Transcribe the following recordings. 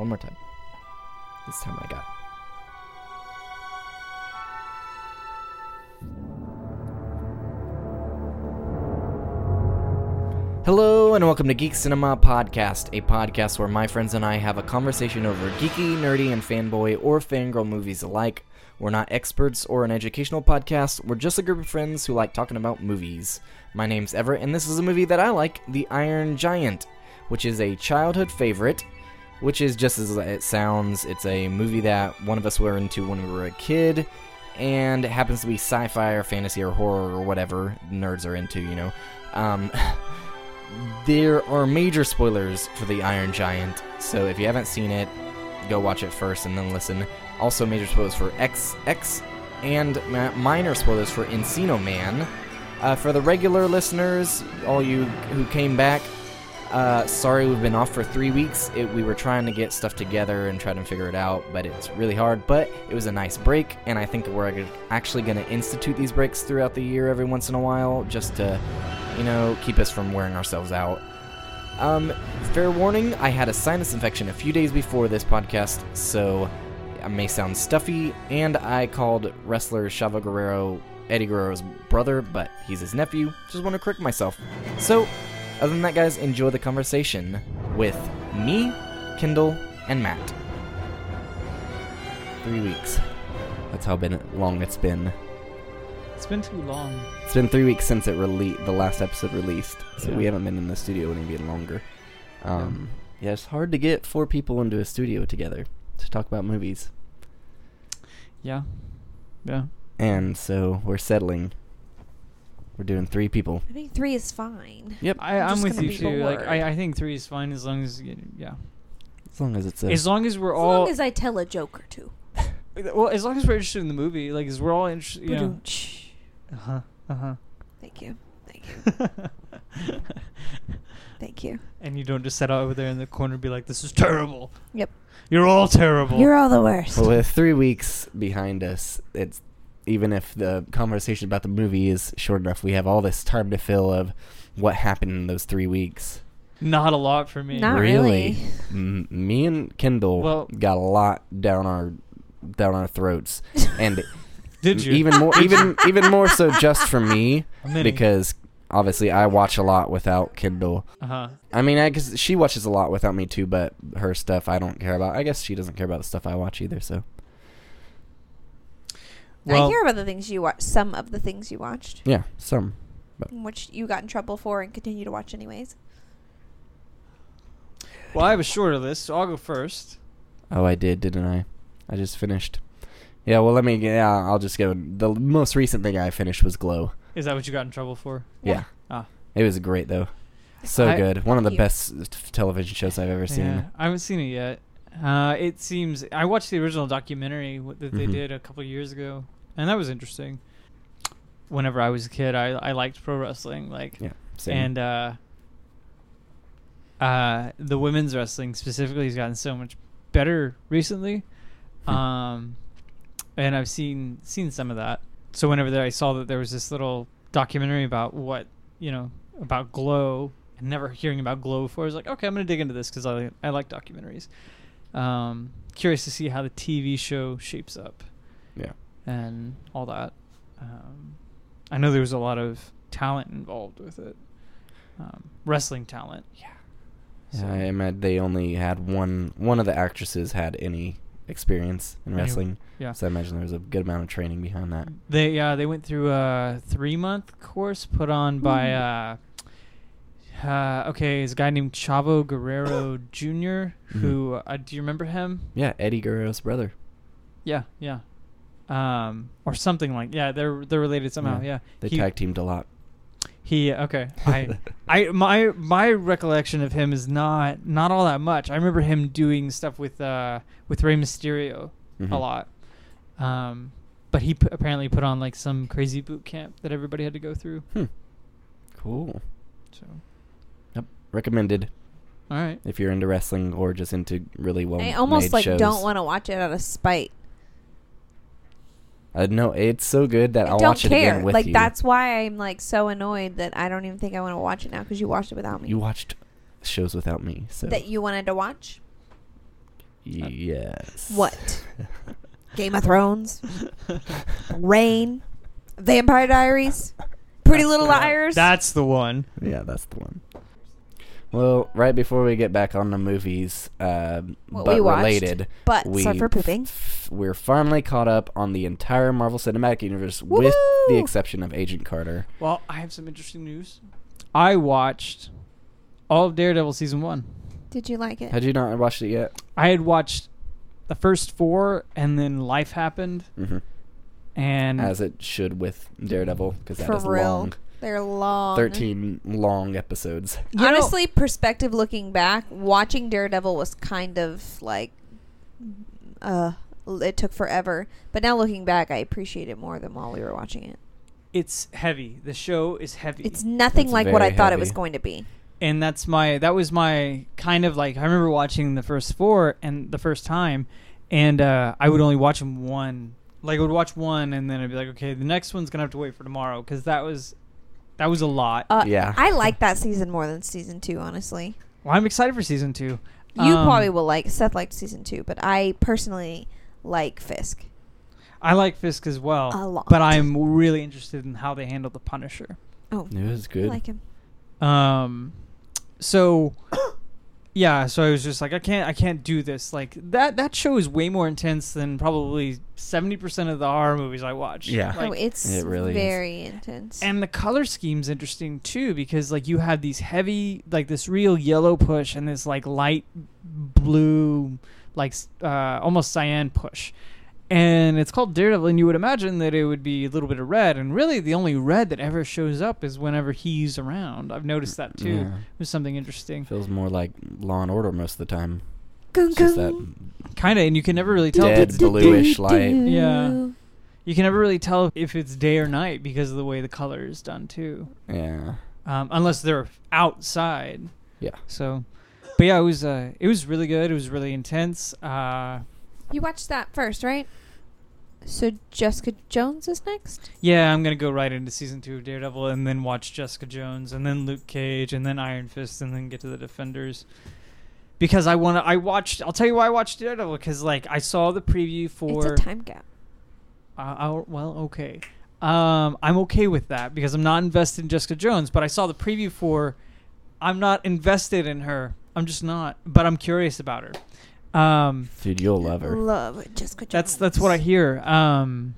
one more time. This time I got. Hello and welcome to Geek Cinema Podcast, a podcast where my friends and I have a conversation over geeky, nerdy, and fanboy or fangirl movies alike. We're not experts or an educational podcast, we're just a group of friends who like talking about movies. My name's Everett, and this is a movie that I like, The Iron Giant, which is a childhood favorite, which is just as it sounds. It's a movie that one of us were into when we were a kid, and it happens to be sci fi or fantasy or horror or whatever nerds are into, you know. Um, there are major spoilers for the Iron Giant, so if you haven't seen it, go watch it first and then listen. Also, major spoilers for X X, and ma- minor spoilers for Encino Man. Uh, for the regular listeners, all you who came back, uh, sorry we've been off for three weeks. It, we were trying to get stuff together and try to figure it out, but it's really hard. But it was a nice break, and I think we're actually going to institute these breaks throughout the year every once in a while, just to, you know, keep us from wearing ourselves out. Um, fair warning, I had a sinus infection a few days before this podcast, so I may sound stuffy, and I called wrestler Chavo Guerrero Eddie Guerrero's brother, but he's his nephew. Just want to correct myself. So, other than that, guys, enjoy the conversation with me, Kendall, and Matt. Three weeks. That's how been long it's been. It's been too long. It's been three weeks since it rele- the last episode released, so Yeah. we haven't been in the studio any bit longer. Um, yeah, it's hard to get four people into a studio together to talk about movies, Yeah. Yeah. and so we're settling. We're doing three people. I think three is fine. Yep. I, I'm I'm with you be too. Like. I, I think three is fine as long as yeah. As long as it's a As long as we're As all long as I tell a joke or two. well, as long as we're interested in the movie, like as we're all interested. You know. Uh huh. Uh huh. Thank you. Thank you. Thank you. and you don't just sit out over there in the corner and be like, "This is terrible." Yep. You're all terrible. You're all the worst. Well, with three weeks behind us, it's even if the conversation about the movie is short enough, we have all this time to fill of what happened in those three weeks. Not a lot for me. Not really. M- me and Kendall Well- got a lot down our down our throats, and Did you? even more even even more so just for me Many. because obviously I watch a lot without Kendall. Uh huh. I mean, I guess she watches a lot without me too, but her stuff I don't care about. I guess she doesn't care about the stuff I watch either. So Well, I hear about the things you watch. Some of the things you watched, yeah, some. But. which you got in trouble for and continue to watch anyways. well, I have a shorter list, so I'll go first. Oh, I did, didn't I? I just finished. Yeah, well, let me. Yeah, I'll just go. The most recent thing I finished was Glow. Is that what you got in trouble for? Yeah, Ah. it was great though. So I- good. One of the Thank you. best television shows I've ever seen. Yeah, I haven't seen it yet. Uh, it seems I watched the original documentary that they Mhm. did a couple of years ago, and that was interesting. Whenever I was a kid, I I liked pro wrestling, like, Yeah, same. and uh, uh, the women's wrestling specifically has gotten so much better recently. Hmm. Um, and I've seen seen some of that. So whenever there, I saw that there was this little documentary about what you know about Glow, and never hearing about Glow before, I was like, okay, I'm gonna dig into this because I I like documentaries. Um, curious to see how the TV show shapes up yeah, and all that. Um, I know there was a lot of talent involved with it, um, wrestling talent. Yeah. yeah. I imagine they only had one. One of the actresses had any experience in Any- wrestling. yeah. So I imagine there was a good amount of training behind that. They uh they went through a three month course put on by uh, uh okay, it's a guy named Chavo Guerrero Jr. Who uh, do you remember him? Yeah, Eddie Guerrero's brother. Yeah, yeah, um or something like yeah they're they're related somehow. Yeah. Yeah, They he, tag teamed a lot. he okay. I I my my recollection of him is not not all that much. I remember him doing stuff with uh with Rey Mysterio Mhm. a lot. Um, but he p- apparently put on like some crazy boot camp that everybody had to go through. Hmm. Cool. So. Recommended all right. if you're into wrestling or just into really well. I almost made like shows. don't want to watch it out of spite. Uh, no, it's so good that I I'll don't watch it care. again with like you. that's why I'm like so annoyed that I don't even think I want to watch it now because you watched it without me. you watched shows without me, so that you wanted to watch. Yes. What? Game of Thrones, Reign, Vampire Diaries, Pretty Little Liars. That's the one. Yeah, that's the one. Well, right before we get back on the movies, um, What but we watched. related, but we for pooping, f- we're finally caught up on the entire Marvel Cinematic Universe, with the exception of Agent Carter. Well, I have some interesting news. I watched all of Daredevil season one. Did you like it? Had you not watched it yet? I had watched the first four, and then life happened, hmm and As it should with Daredevil, because that is real. long. They're long. Thirteen long episodes. You know- Honestly, perspective looking back, watching Daredevil was kind of like, uh, it took forever. But now looking back, I appreciate it more than while we were watching it. it's heavy. The show is heavy. It's nothing It's like what I very thought it was going to be. and that's my that was my kind of like I remember watching the first four and the first time, and uh, I would only watch them one. Like I would watch one, and then I'd be like, okay, the next one's gonna have to wait for tomorrow because that was that was a lot. Uh, Yeah. I like that season more than season two, honestly. well, I'm excited for season two. You Um, probably will like Seth liked season two, but I personally like Fisk I like Fisk as well, a lot. but I'm really interested in how they handle the Punisher. oh, It was good. I like him. Um, so yeah, so I was just like, I can't, I can't do this. Like that, that show is way more intense than probably seventy percent of the horror movies I watch. Yeah. oh, it's It really is. very intense. and the color scheme's interesting too because like you have these heavy, like this real yellow push and this like light blue, like s- uh, almost cyan push. And it's called Daredevil, and you would imagine that it would be a little bit of red. And really, the only red that ever shows up is whenever he's around. I've noticed that too. Yeah. It was something interesting. Feels more like Law and Order most of the time. Just that. Kind of, and you can never really tell. if Dead it's, bluish light. Yeah. you can never really tell if it's day or night because of the way the color is done too. yeah. Um, unless they're outside. Yeah. So, but yeah, it was uh, it was really good. It was really intense. Uh, You watched that first, right? So Jessica Jones is next. yeah, I'm gonna go right into season two of Daredevil, and then watch Jessica Jones, and then Luke Cage, and then Iron Fist, and then get to the Defenders. Because I want to, I watched. I'll tell you why I watched Daredevil. Because like I saw the preview for. it's a time gap. Uh, I'll, well, okay. Um, I'm okay with that because I'm not invested in Jessica Jones, but I saw the preview for. I'm not invested in her. I'm just not, but I'm curious about her. Um, Dude, you'll love her. Love Jessica Jones. that's that's what I hear. Um,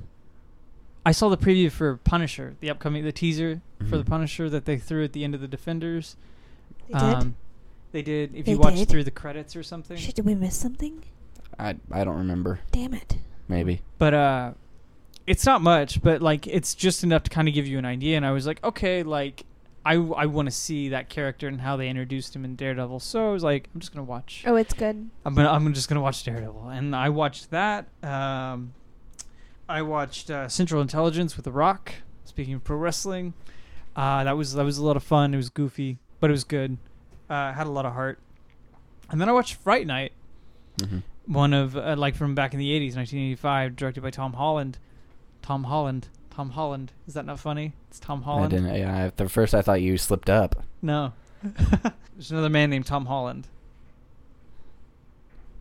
I saw the preview for Punisher, the upcoming the teaser for the Mhm. Punisher that they threw at the end of the Defenders. They did. Um, they did. If They you watched did? through the credits or something, Shit, did we miss something? I I don't remember. Damn it. Maybe. but uh it's not much but like it's just enough to kind of give you an idea and i was like okay like i i want to see that character and how they introduced him in daredevil so i was like i'm just gonna watch. Oh, it's good. i'm gonna i'm just gonna watch daredevil. And i watched that um i watched uh, central intelligence with the rock speaking of pro wrestling. Uh that was that was a lot of fun. It was goofy but it was good. Uh had a lot of heart. And then i watched fright night. Hmm one of uh, like from back in the 80s 1985 directed by tom holland. Tom holland tom holland is that not funny it's tom Holland. I didn't. Yeah. At the first, I thought you slipped up. no there's another man named tom holland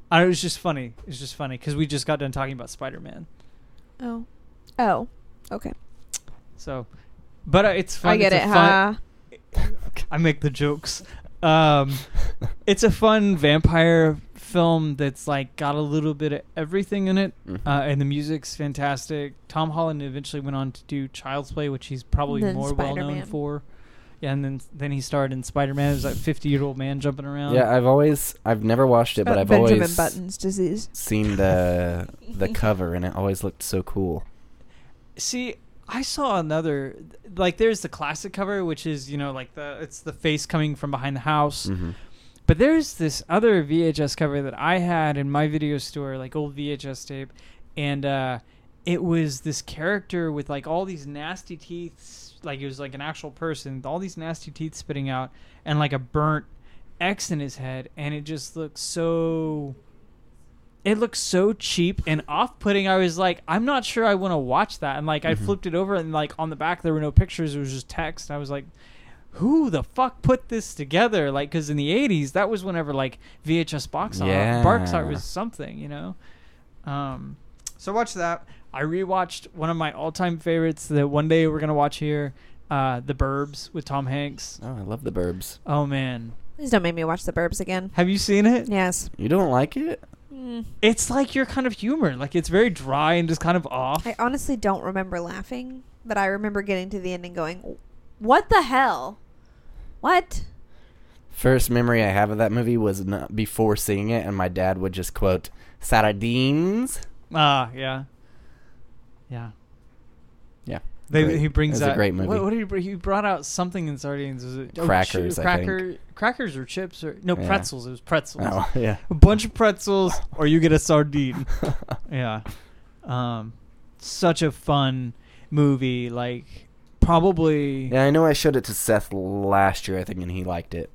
I, it was just funny it was just funny because we just got done talking about spider-man Oh. Oh. Okay. so but uh, it's fun I get it's it, a fun, huh? i make the jokes um it's a fun vampire film that's like got a little bit of everything in it Mhm. Uh, and the music's fantastic. Tom Holland eventually went on to do Child's Play, which he's probably Then more well known for. Yeah, and then then he starred in Spider Man. It was that fifty year old man jumping around. yeah, I've always, I've never watched it, but About I've Benjamin always Button's disease. seen the the cover, and it always looked so cool. See, I saw another like there's the classic cover, which is you know like the it's the face coming from behind the house. hmm But there's this other VHS cover that I had in my video store, like old VHS tape, and uh, it was this character with like all these nasty teeth, like it was like an actual person, all these nasty teeth spitting out, and like a burnt X in his head, and it just looked so. It looked so cheap and off-putting. I was like, I'm not sure I want to watch that. And like, I Mhm. flipped it over, and like on the back there were no pictures; it was just text. I was like, who the fuck put this together? Like, because in the '80s, that was whenever like VHS box art, Yeah. box art was something, you know. Um, so watch that. I rewatched one of my all-time favorites that one day we're gonna watch here, uh, The Burbs with Tom Hanks. Oh, I love the Burbs. Oh man, Please don't make me watch the Burbs again. have you seen it? Yes. You don't like it? Mm. It's like your kind of humor. Like it's very dry and just kind of off. I honestly don't remember laughing, but I remember getting to the end and going, "What the hell? What?" First memory I have of that movie was not before seeing it, and my dad would just quote "sardines." Ah, yeah, yeah, Yeah. They, Great. he brings It was a great movie. What, what did he bring? He brought out something in sardines. Was it oh, Crackers, chi- I think. cracker, crackers or chips or no Yeah. pretzels? It was pretzels. Oh, yeah. A bunch of pretzels, or you get a sardine. yeah, um, such a fun movie. Like probably, Yeah, I know I showed it to Seth last year, I think, and he liked it.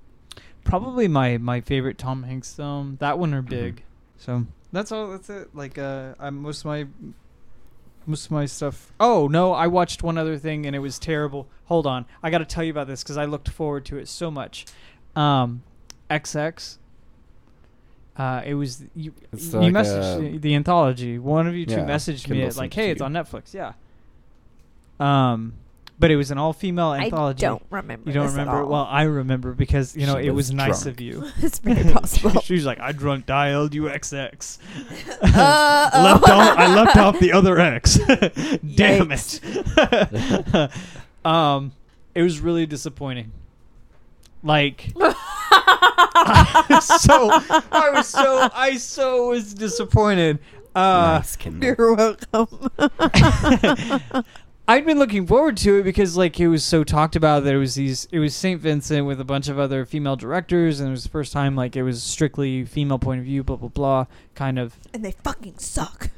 probably my my favorite Tom Hanks film. That one or Mhm. Big. So that's all. That's it. Like uh, I'm most of my most of my stuff. Oh no, I watched one other thing and it was terrible. Hold on, I got to tell you about this because I looked forward to it so much. Um, XX. Uh, it was you. It's you like messaged a- the anthology. One of you two Yeah, messaged me Kendall at like, "Hey, it's you. on Netflix." Yeah. Um, but it was an all-female anthology. I don't remember. You don't this at remember? all. Well, I remember because you know She it was was nice of you. it's very possible. She's like, I drunk dialed you XX. Uh-oh. left off, I left off the other X. Damn it. um, it was really disappointing. Like, I was so I was so I so was disappointed. Uh, nice You're welcome. I'd been looking forward to it because like it was so talked about that it was these it was St. Vincent with a bunch of other female directors and it was the first time like it was strictly female point of view blah blah blah kind of and they fucking suck.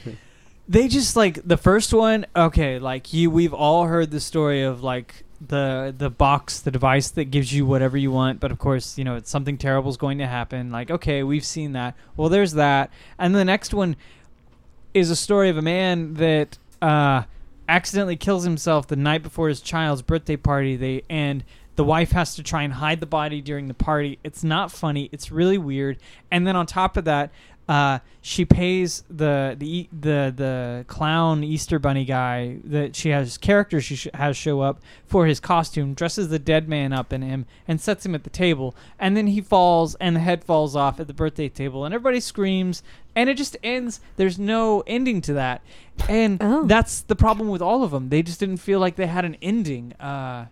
they just like the first one okay like you we've all heard the story of like the the box the device that gives you whatever you want but of course you know it's something terrible is going to happen like okay we've seen that well there's that and the next one is a story of a man that uh accidentally kills himself the night before his child's birthday party they and the wife has to try and hide the body during the party. It's not funny. It's really weird. And then on top of that uh, she pays the the the the clown Easter bunny guy that she has character she sh- has show up for his costume, dresses the dead man up in him, and sets him at the table. And then he falls, and the head falls off at the birthday table, and everybody screams, and it just ends. There's no ending to that, and Oh. that's the problem with all of them. They just didn't feel like they had an ending. Uh,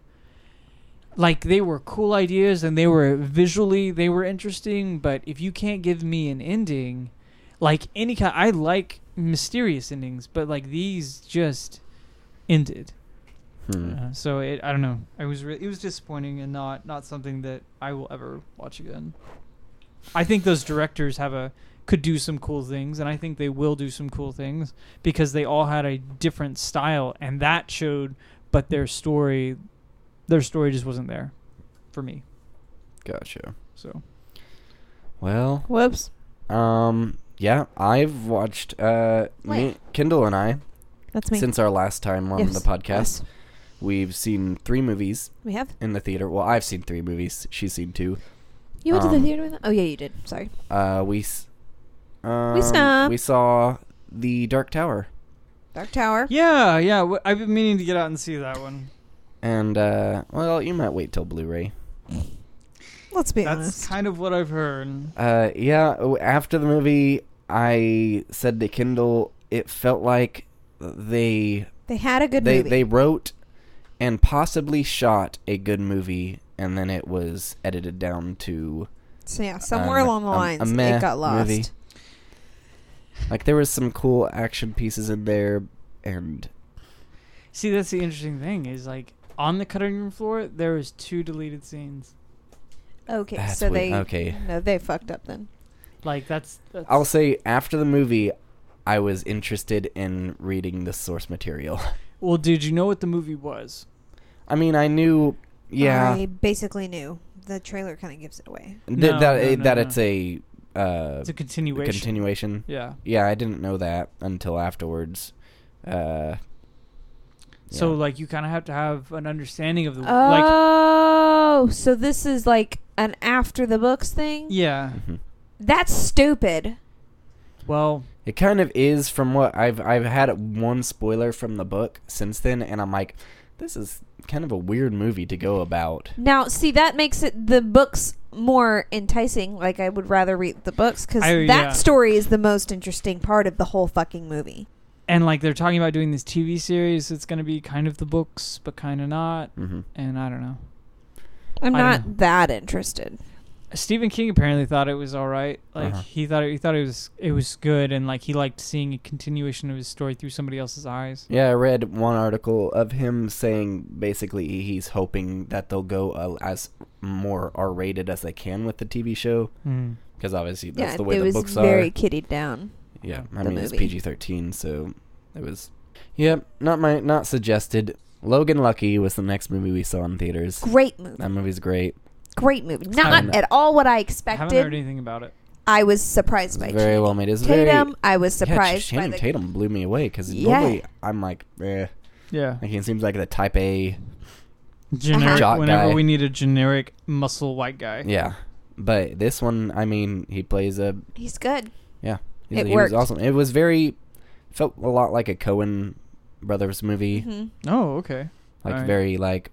like they were cool ideas and they were visually they were interesting but if you can't give me an ending like any kind i like mysterious endings but like these just ended. Hmm. uh, so it i don't know. I was re- it was disappointing and not not something that i will ever watch again. I think those directors have a could do some cool things and i think they will do some cool things because they all had a different style and that showed but their story their story just wasn't there for me Gotcha. so Well, Whoops. um, yeah, I've watched uh, me, Wait. Kendall and I That's me. since our last time on Yes. the podcast. Yes. We've seen three movies We have. in the theater. Well, I've seen three movies. She's seen two. You went to Um, the theater with them? Oh yeah, you did. Sorry. Uh, we s- um, saw- we saw the Dark Tower, Dark Tower. yeah yeah w- i've been meaning to get out and see that one and uh, well, you might wait till Blu-ray. Let's be that's honest. kind of what i've heard Uh, yeah. w- After the movie, I said to Kendall, it felt like they they had a good they movie. they wrote and possibly shot a good movie, and then it was edited down to so yeah, somewhere um, along the a- a lines, meh it got lost. movie. like there was some cool action pieces in there, and see that's the interesting thing is like on the cutting room floor there was two deleted scenes Okay, That's so weird. they Okay. no, they fucked up then. like that's, that's I'll say after the movie, I was interested in reading the source material. well did you know what the movie was I mean, I knew, yeah, I basically knew. The trailer kind of gives it away. th- No, that no, no, that no. it's a uh, it's a continuation continuation. yeah Yeah, I didn't know that until afterwards. Uh, So Yeah. like you kind of have to have an understanding of the like. Oh, so this is like an after the books thing? Yeah. Mhm. That's stupid. Well, It kind of is from what I've I've had one spoiler from the book since then, and I'm like, this is kind of a weird movie to go about. Now, see, that makes it the books more enticing. Like, I would rather read the books because that yeah. story is the most interesting part of the whole fucking movie. And like they're talking about doing this TV series. It's gonna be kind of the books, but kind of not. hmm And I don't know. I'm I don't not know. that interested. Stephen King apparently thought it was all right. Like Uh-huh. he thought it, he thought it was it was good, and like he liked seeing a continuation of his story through somebody else's eyes. Yeah, I read one article of him saying basically he's hoping that they'll go uh, as more R-rated as they can with the TV show Mm. because obviously that's yeah, the way it the was books very are. kiddied down. Yeah, I the mean it's. PG-13, so it was. Yep, not my not suggested. Logan Lucky was the next movie we saw in theaters. Great movie. That movie's great. Great movie. haven't- at all what I I haven't expected. heard anything about it. I was surprised It's by very Channing well made. It's Tatum. very. I was yeah, surprised Channing by the Tatum blew me away because Yeah. normally I'm like, eh. Yeah, Like he seems like the type A. generic. Jock whenever guy. we need a generic muscle white guy. Yeah, but this one, I mean, he plays a. He's good. He's, It he worked. was awesome. It was very. Felt a lot like a Coen brothers movie. hmm Oh, okay. Like Alright. very like.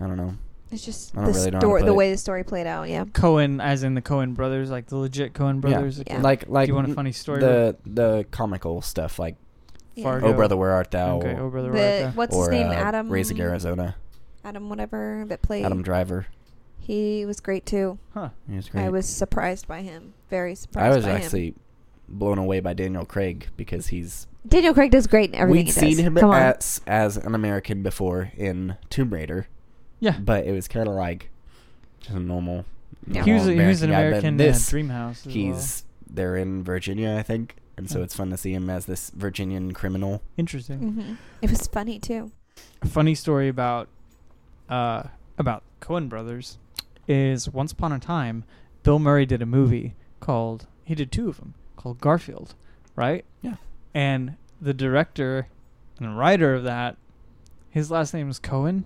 I don't know. It's just I don't the really know how to story, put the it. way the story played out. Yeah. Coen, as in the Coen brothers, like the legit Coen brothers. Yeah. Like like Do you want a funny story? the the comical stuff like Yeah. Fargo. Oh brother where art thou okay, oh brother, The- right there. what's or his name? uh, Adam. Raising Arizona Adam, whatever that played. Adam Driver He was great too. Huh. he was great I was surprised by him. Very surprised. I was by actually blown away by Daniel Craig because he's. Daniel Craig does great in everything we'd he seen does. him Come on. as as an American before in Tomb Raider Yeah. but it was kind of like just a normal. Yeah. He was normal he was an guy, but American uh, This Dreamhouse. As he's they're in Virginia, I think, and so Yeah. it's fun to see him as this Virginian criminal. well. interesting. hmm It was funny too. A funny story about uh about Coen brothers is once upon a time Bill Murray did a movie called he did two of them called Garfield, right? Yeah. And the director and writer of that his last name is Cohen,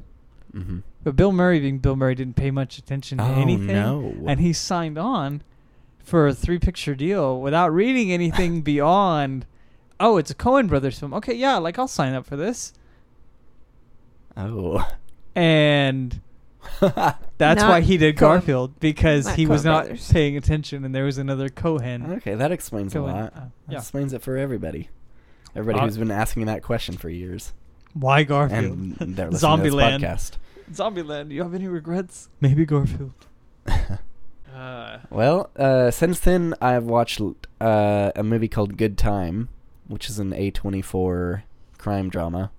Mm-hmm. but Bill Murray being Bill Murray didn't pay much attention to Oh anything. no! and he signed on for a three picture deal without reading anything beyond oh it's a coen brothers film okay yeah like i'll sign up for this oh. and that's Not why he did Coen- garfield because not he was Coen not brothers. paying attention and there was another cohen okay, that explains Cohen, a lot. uh, That yeah explains it for everybody. Everybody Uh, who's been asking that question for years, why garfield and they're listening to this Zombieland. podcast. zombieland do you have any regrets maybe garfield uh, Well, uh, since then I've watched uh, a movie called Good Time, which is an A24 crime drama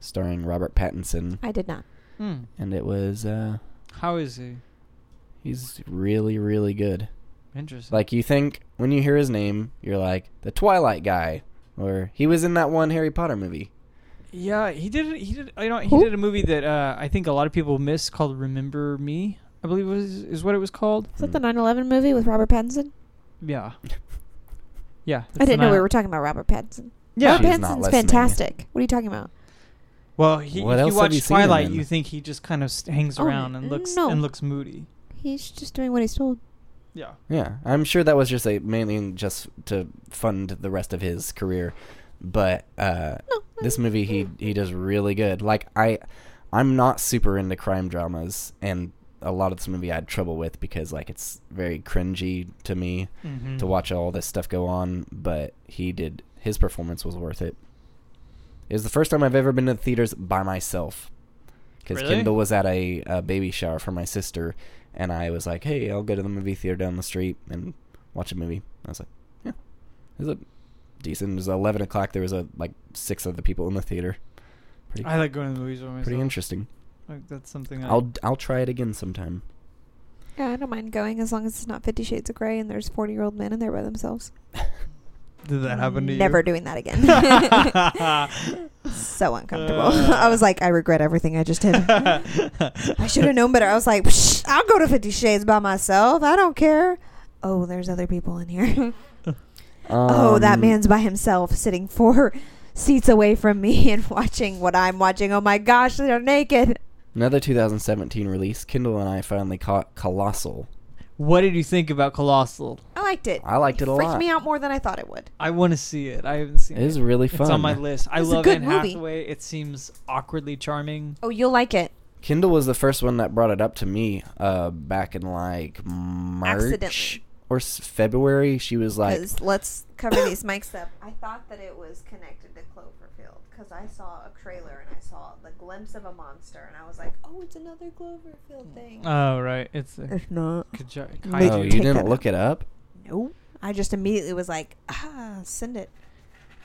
starring Robert Pattinson, I did not. Hmm. and it was uh, how is he he's really really good. interesting Like you think when you hear his name, you're like the Twilight guy, or he was in that one Harry Potter movie. Yeah, he did. He did. You know, he Who? did a movie that uh, I think a lot of people miss called "Remember Me." I believe was is what it was called. Is that the 9/11 movie with Robert Pattinson? Yeah. Yeah. I didn't know we were talking about Robert Pattinson. Yeah. Robert She's Pattinson's fantastic. What are you talking about? Well, he, What if else you have watch you seen him Twilight, in? you think he just kind of st- hangs Oh, around and looks no. and looks moody. He's just doing what he's told. Yeah. Yeah, I'm sure that was just a mainly just to fund the rest of his career, but uh, No. this movie he he does really good. Like I, I'm not super into crime dramas, and a lot of this movie I had trouble with because like it's very cringy to me Mm-hmm. to watch all this stuff go on. But he did his performance was worth it. It was the first time I've ever been to the theaters by myself. Because Really? Kendall was at a, a baby shower for my sister, and I was like, "Hey, I'll go to the movie theater down the street and watch a movie." I was like, "Yeah, it was a decent." It was eleven o'clock. There was a like six other people in the theater. Pretty, I like going to the movies by myself. pretty interesting. Like that's something. I, I'll I'll try it again sometime. Yeah, I don't mind going as long as it's not Fifty Shades of Grey and there's 40 year old men in there by themselves. Did that happen to you? Never doing that again. so uncomfortable. I was like, I regret everything I just did. I should have known better. I was like, Psh, I'll go to Fifty Shades by myself. I don't care. Oh, there's other people in here. oh, that Um, man's by himself, sitting four, seats away from me and watching what I'm watching. Oh my gosh, they're naked. Another 2017 release. Kendall and I finally caught Colossal. What did you think about Colossal? I liked it. I liked it a lot. Freaked lot. me out more than I thought it would. I want to see it. I haven't seen It it. is really fun. It's on my list. I It's a love good Anne movie. Hathaway. It seems awkwardly charming. Oh, you'll like it. Kendall was the first one that brought it up to me uh, back in like March Accidentally. or s- February. She was like, Because let's cover these mics up. I thought that it was connected to Cloverfield because I saw a trailer and I saw the glimpse of a monster and I was like, oh, it's another Cloverfield thing. Oh right, it's a it's not. kaiju. Maybe "Oh, kaiju. you take didn't that look it up." Nope. I just immediately was like, ah, send it.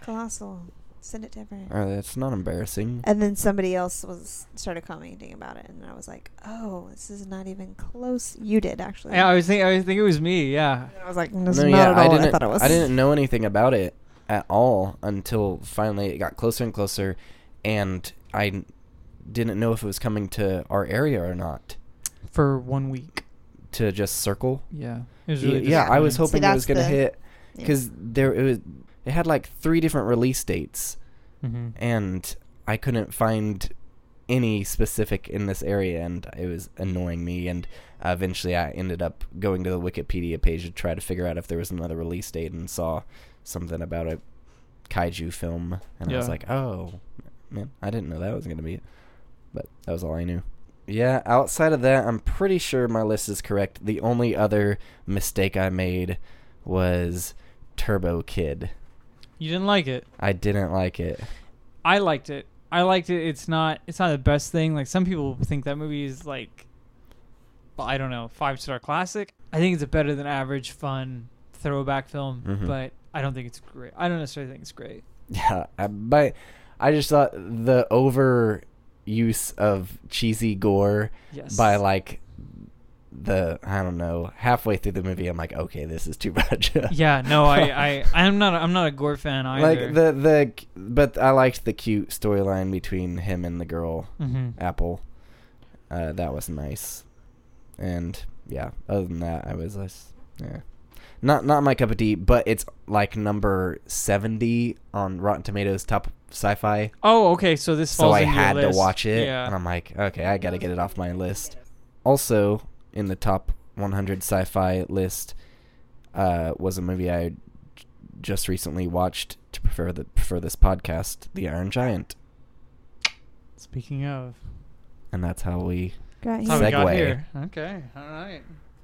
Colossal. Send it to everyone. Oh, that's not embarrassing. And then somebody else was started commenting about it, and I was like, "Oh, this is not even close." You did actually. Yeah, I was think I was think it was me. Yeah. And I was like, "That's no, not yeah, at I all what didn't. I thought it was." I didn't know anything about it at all until finally it got closer and closer, and I didn't know if it was coming to our area or not. For one week. To just circle. Yeah. It was really yeah, I was See, hoping it was gonna the- hit Yeah. because there it was. It had like three different release dates, hmm and I couldn't find any specific in this area, and it was annoying me. And uh, eventually, I ended up going to the Wikipedia page to try to figure out if there was another release date, and saw something about a kaiju film, and I was like, "Oh, man, I didn't know that was gonna be it." But that was all I knew. Yeah, outside of that, I'm pretty sure my list is correct. The only other mistake I made was Turbo Kid. You didn't like it. I didn't like it. I liked it. I liked it. It's not. It's not the best thing. Like some people think that movie is like, I don't know, five star classic. I think it's a better than average, fun throwback film. Mhm. But I don't think it's great. I don't necessarily think it's great. Yeah, but I just thought the over use of cheesy gore Yes. by like the I don't know halfway through the movie, I'm like, okay, this is too much. yeah. No, I. I. I'm not. I'm not a gore fan either. like the the but I liked the cute storyline between him and the girl hmm Apple. Uh, that was nice, and yeah. Other than that, I was less. Yeah. Not not my cup of tea, but it's like number seventy on Rotten Tomatoes top sci-fi. Oh, okay. So this so I in your had to watch it, Yeah. and I'm like, okay, I got to get it off my list. Also, in the top 100 sci-fi list, uh, was a movie I j- just recently watched to prefer the for this podcast, The Iron Giant, Speaking of, and that's how we. Got that's how we got Segue. here. Okay. All right.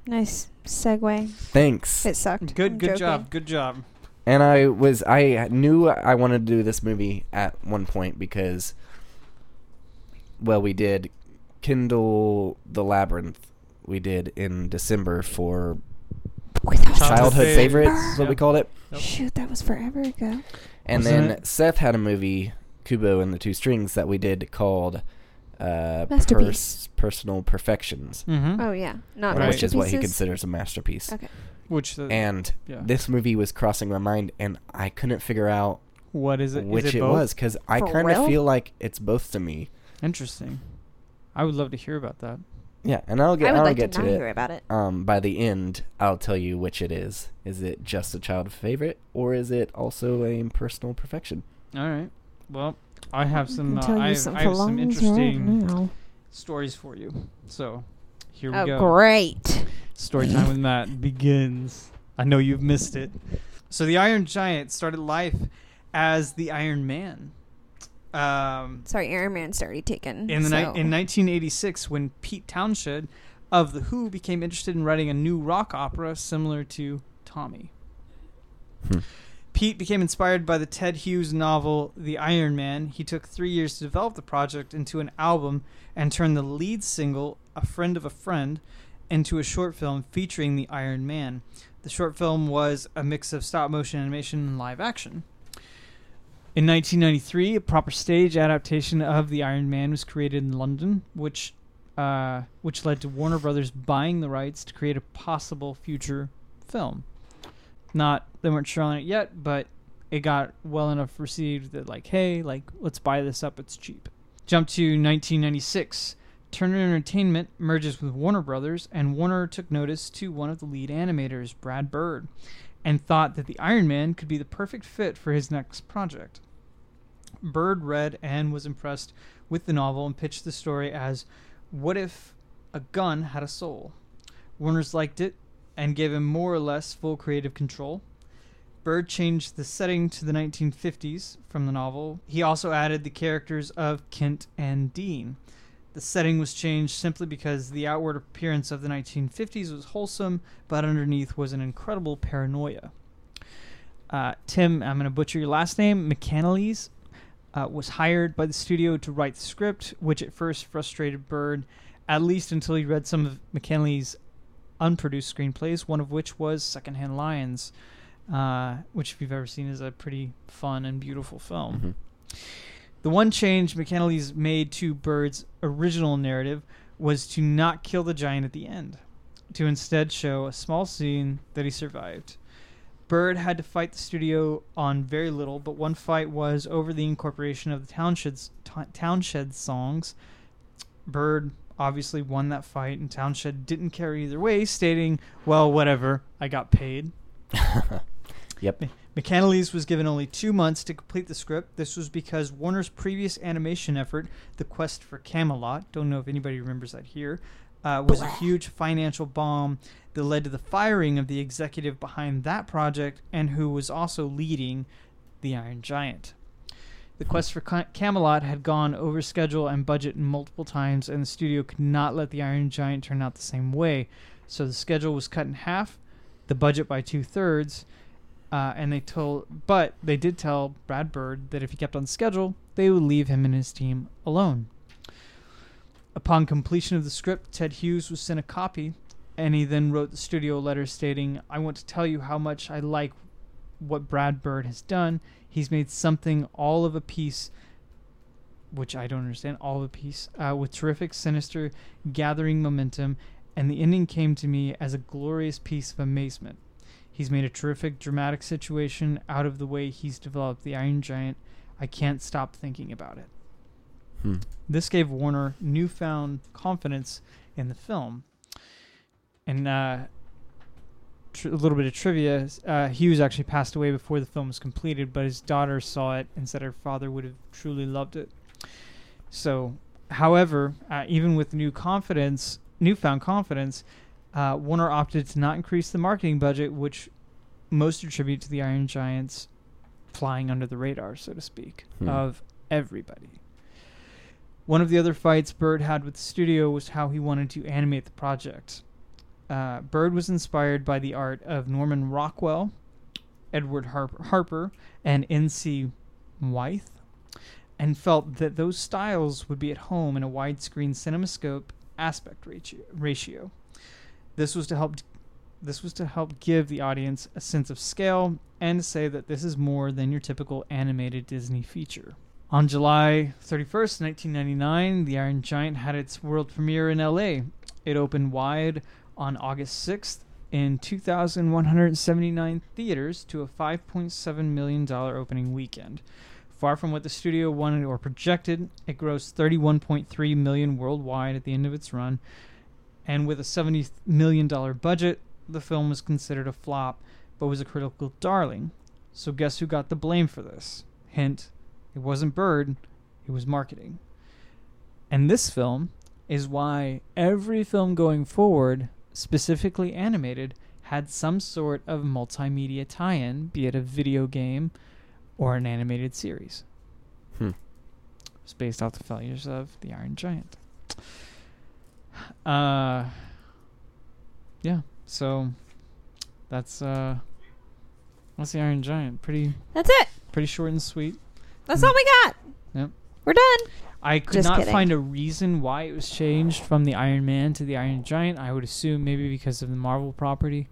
Nice segue. Thanks. It sucked. Good. I'm Good joking. job. Good job. And I was I knew I wanted to do this movie at one point because well we did Kendall the Labyrinth we did in December for Wait, childhood favorites is what we called it. Yep. Shoot, that was forever ago. And Wasn't then it? Seth had a movie Kubo and the Two Strings that we did called uh Masterpiece. Personal Perfections, Mm-hmm. Oh yeah, not Right. which is what he considers a masterpiece. Okay. Which the, And yeah. this movie was crossing my mind and I couldn't figure out what is it, which it, it, both? was because I kind of feel like it's both to me. Interesting. I would love to hear about that. Yeah, and I'll get I would I'll like get to to, not it. hear about it. Um, by the end, I'll tell you which it is. Is it just a child favorite, or is it also a personal perfection? All right. Well, I have some. I Uh, can I have, some I have some interesting right stories for you. So, here we Oh, go. great. Story time with Matt begins. I know you've missed it. So the Iron Giant started life as the Iron Man. Um, Sorry, Iron Man's already taken. in the so. ni- in 1986, when Pete Townshend of the Who became interested in writing a new rock opera similar to Tommy. Hmm. Pete became inspired by the Ted Hughes novel The Iron Man. He took three years to develop the project into an album and turned the lead single, A Friend of a Friend, into a short film featuring the Iron Man. The short film was a mix of stop motion animation and live action. In 1993, a proper stage adaptation of The Iron Man was created in London, which uh, which led to Warner Brothers buying the rights to create a possible future film. Not they weren't sure on it yet, but it got well enough received that like, hey, like let's buy this up. It's cheap. Jump to 1996. Turner Entertainment merges with Warner Brothers, and Warner took notice to one of the lead animators, Brad Bird, and thought that the Iron Man could be the perfect fit for his next project. Bird read and was impressed with the novel and pitched the story as What if a gun had a soul? Warner's liked it and gave him more or less full creative control. Bird changed the setting to the 1950s from the novel. He also added the characters of Kent and Dean. The setting was changed simply because the outward appearance of the 1950s was wholesome, but underneath was an incredible paranoia. Uh, Tim, I'm going to butcher your last name, McCanalese, uh, was hired by the studio to write the script, which at first frustrated Bird, at least until he read some of McCanally's unproduced screenplays, one of which was Secondhand Lions, uh, which, if you've ever seen, is a pretty fun and beautiful film. Mhm. The one change McCanally's made to Bird's original narrative was to not kill the giant at the end, to instead show a small scene that he survived. Bird had to fight the studio on very little, but one fight was over the incorporation of the Townshed's, t- Townshend songs. Bird obviously won that fight, and Townshend didn't care either way, stating, Well, whatever, I got paid. Yep. McCanally's was given only two months to complete the script. This was because Warner's previous animation effort, The Quest for Camelot, don't know if anybody remembers that here, uh, was a huge financial bomb that led to the firing of the executive behind that project and who was also leading The Iron Giant. The Quest for Camelot had gone over schedule and budget multiple times, and the studio could not let The Iron Giant turn out the same way. So the schedule was cut in half, the budget by two thirds, uh, and they told, but they did tell Brad Bird that if he kept on schedule, they would leave him and his team alone. Upon completion of the script, Ted Hughes was sent a copy, and he then wrote the studio letter stating, "I want to tell you how much I like what Brad Bird has done. He's made something all of a piece." Which I don't understand, all of a piece, uh, with terrific, sinister, gathering momentum, and the ending came to me as a glorious piece of amazement. He's made a terrific dramatic situation out of the way he's developed the Iron Giant. I can't stop thinking about it. Hmm. This gave Warner newfound confidence in the film. And uh, tr- a little bit of trivia uh, Hughes actually passed away before the film was completed, but his daughter saw it and said her father would have truly loved it. So, however, uh, even with new confidence, newfound confidence, uh, Warner opted to not increase the marketing budget, which most attribute to the Iron Giants flying under the radar, so to speak, Hmm. of everybody. One of the other fights Bird had with the studio was how he wanted to animate the project. Uh, Bird was inspired by the art of Norman Rockwell, Edward Harper, Harper and N.C. Wyeth, and felt that those styles would be at home in a widescreen cinemascope aspect ratio. This was to help this was to help give the audience a sense of scale and say that this is more than your typical animated Disney feature. On July 31st, 1999, The Iron Giant had its world premiere in LA. It opened wide on August 6th in 2,179 theaters to a $5.7 million opening weekend. Far from what the studio wanted or projected, it grossed 31.3 million worldwide at the end of its run, and with a 70 million dollar budget, the film was considered a flop, but was a critical darling. So guess who got the blame for this? Hint: it wasn't Bird, it was marketing. And this film is why every film going forward, specifically animated, had some sort of multimedia tie-in, be it a video game or an animated series. Hmm. It's based off the failures of the Iron Giant. Uh, yeah. So that's uh, that's the Iron Giant. Pretty That's it. pretty short and sweet. That's all we got. Yep. We're done. I could Just not kidding. find a reason why it was changed from the Iron Man to the Iron Giant. I would assume maybe because of the Marvel property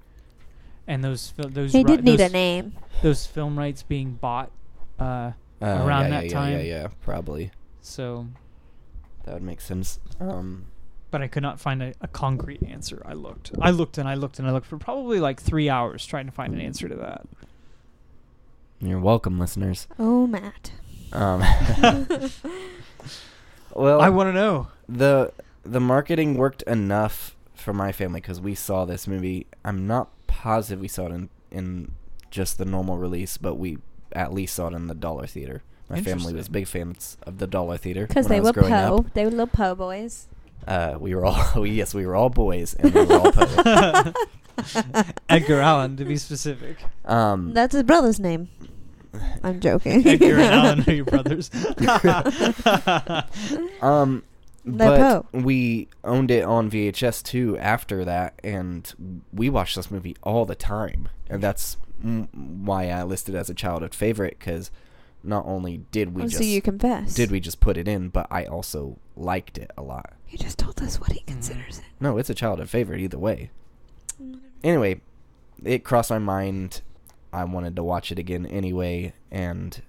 and those fil- those He ri- did need those, a name. those film rights being bought. Uh, Oh, Around yeah, that yeah, time. Yeah, yeah, yeah, probably. so, That would make sense. Um, but I could not find a, a concrete answer. I looked, I looked, and I looked, and I looked for probably like three hours trying to find an answer to that. you're welcome, listeners. Oh, Matt. Um, well, I want to know. the the marketing worked enough for my family because we saw this movie. I'm not positive we saw it in in just the normal release, but we at least saw it in the dollar theater. My family was big fans of the Dollar Theater Because when they were growing po. up. They were little po boys. Uh, we were all yes, we were all boys, and we were all po. Edgar Allan, to be specific. Um, That's his brother's name. I'm joking. Edgar and Allan are your brothers. Um, but Poe. we owned it on VHS too after that, and we watched this movie all the time, and that's mm, why I listed it as a childhood favorite because not only did we Oh, just so you confess. did we just put it in, but I also liked it a lot. He just told us what he Mm-hmm. considers it. No, it's a childhood favorite either way. Anyway, it crossed my mind. I wanted to watch it again anyway, and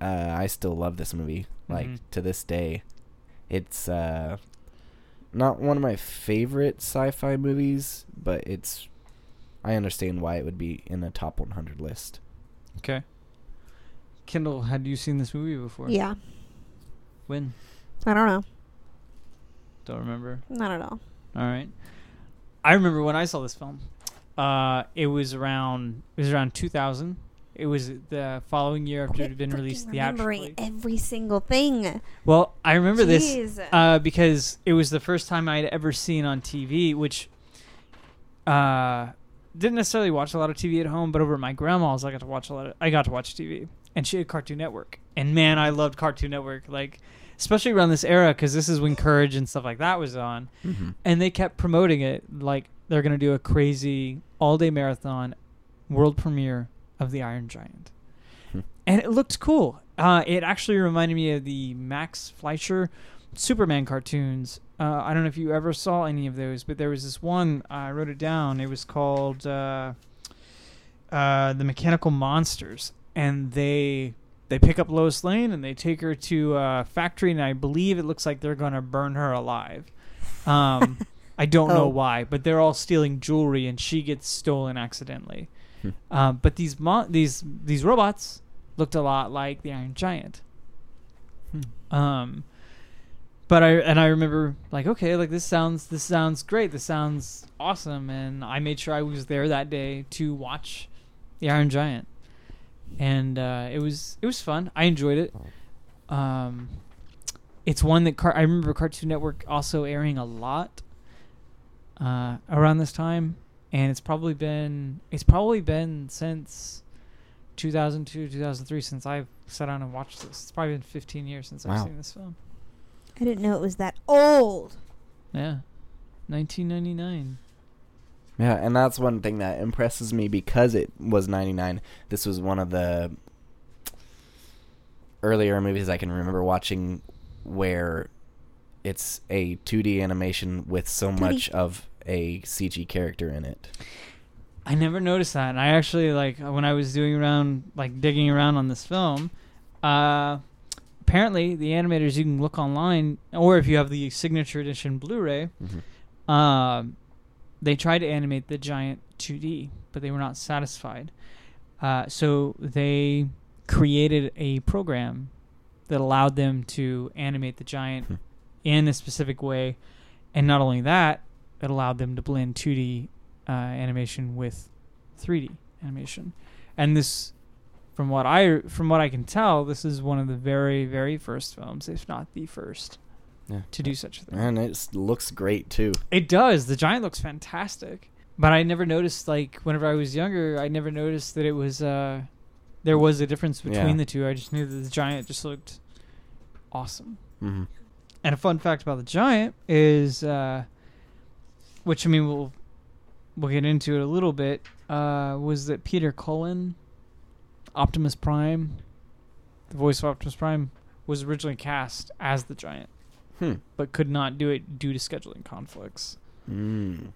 uh, I still love this movie. Like Mhm. to this day, it's uh, not one of my favorite sci-fi movies, but it's. I understand why it would be in a top 100 list. okay. Kendall, had you seen this movie before? Yeah. When? I don't know. Don't remember. Not at all. All right. I remember when I saw this film. Uh, it was around it was around 2000. It was the following year after it had been released fucking remembering theatrically. every single thing. Well, I remember this uh, because it was the first time I'd ever seen on TV, which uh, didn't necessarily watch a lot of TV at home, but over at my grandma's, I got to watch a lot. Of, I got to watch TV, and she had Cartoon Network, and man, I loved Cartoon Network, like especially around this era because this is when Courage and stuff like that was on, Mm-hmm. and they kept promoting it like they're gonna do a crazy all-day marathon world premiere of the Iron Giant, Hmm. and it looked cool. Uh, it actually reminded me of the Max Fleischer Superman cartoons. Uh, I don't know if you ever saw any of those, but there was this one. I wrote it down. It was called uh, uh, the Mechanical Monsters, and they they pick up Lois Lane and they take her to a factory, and I believe it looks like they're gonna burn her alive. Um, I don't know Oh. why, but they're all stealing jewelry, and she gets stolen accidentally. Hmm. Uh, but these mo- these these robots looked a lot like the Iron Giant. Hmm. Um, but I and I remember like okay, like this sounds this sounds great. This sounds awesome, and I made sure I was there that day to watch the Iron Giant, and uh, it was it was fun. I enjoyed it. Um, it's one that car- I remember Cartoon Network also airing a lot uh, around this time, and it's probably been it's probably been since 2002 2003 since I've sat down and watched this. It's probably been 15 years since I've Wow. seen this film. I didn't know it was that old. Yeah, 1999. Yeah, and that's one thing that impresses me because it was 99. This was one of the earlier movies I can remember watching where it's a 2D animation with so much of a CG character in it. I never noticed that. And I actually like when I was doing around like digging around on this film. Uh, apparently, the animators you can look online, or if you have the signature edition Blu-ray, Mm-hmm. um, they tried to animate the giant 2D, but they were not satisfied. Uh, so they created a program that allowed them to animate the giant Hmm. in a specific way, and not only that, it allowed them to blend 2D uh, animation with 3D animation. And this, from what I from what I can tell, this is one of the very very first films, if not the first, Yeah. to do such a thing. And it looks great too. It does. The giant looks fantastic. But I never noticed like whenever I was younger, I never noticed that it was uh there was a difference between Yeah. the two. I just knew that the giant just looked awesome. Mm-hmm. And a fun fact about the giant is uh which I mean we'll we'll get into it a little bit, uh was that Peter Cullen, Optimus Prime, the voice of Optimus Prime, was originally cast as the giant, Hmm. but could not do it due to scheduling conflicts. Mm.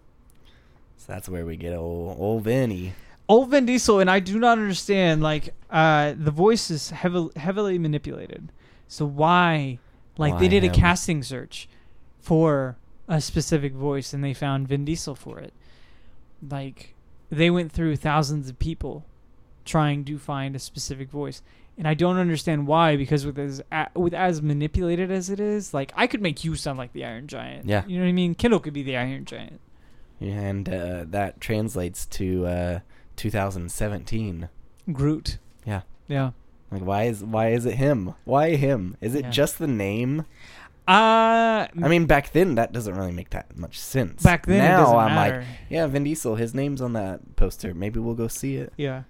So that's where we get old, old Vinny. old Vin Diesel, and I do not understand. Like, uh, the voice is heavily heavily manipulated. So why? Like, Why they did a casting search for a specific voice, and they found Vin Diesel for it. Like, they went through thousands of people trying to find a specific voice, and I don't understand why. Because with as with as manipulated as it is, like I could make you sound like the Iron Giant. Yeah. you know what I mean. Kendall could be the Iron Giant. Yeah, And uh, that translates to uh, 2017. Groot. Yeah. Yeah. Like why is why is it him? Why him? Is it Yeah. just the name? Uh, I mean, back then that doesn't really make that much sense. back then now it I'm matter. like, yeah, Vin Diesel, his name's on that poster. Maybe we'll go see it. yeah.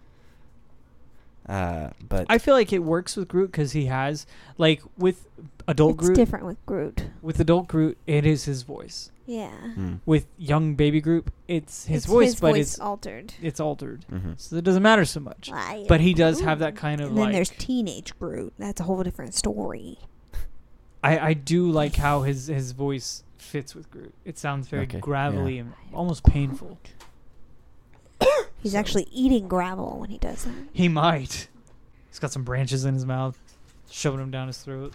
Uh, but I feel like it works with Groot because he has like with adult it's Groot. different with Groot. With adult Groot, it is his voice. Yeah. Hmm. With young baby Groot, it's his It's voice, his but voice it's altered. it's altered, Mhm. so it doesn't matter so much. I But he am does have that kind of And then like. there's teenage Groot. That's a whole different story. I I do like how his his voice fits with Groot. It sounds very Okay, gravelly and almost painful. He's So- actually eating gravel when he does that. He might. He's got some branches in his mouth, shoving them down his throat.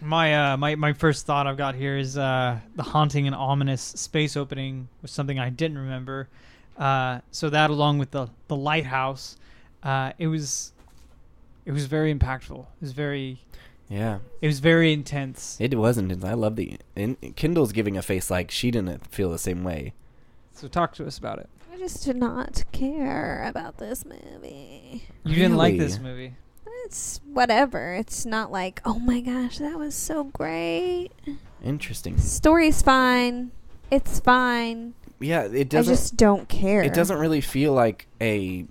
My uh, my my first thought I've got here is uh, the haunting and ominous space opening was something I didn't remember. Uh, so that, along with the the lighthouse, uh, it was it was very impactful. It was very yeah, it was very intense. it wasn't. I love the and Kendall's giving a face like she didn't feel the same way. So talk to us about it. I just did not care about this movie. You didn't like this movie. It's whatever. It's not like, oh my gosh, that was so great. Interesting. Story's fine. It's fine. Yeah, it doesn't. I just don't care. It doesn't really feel like a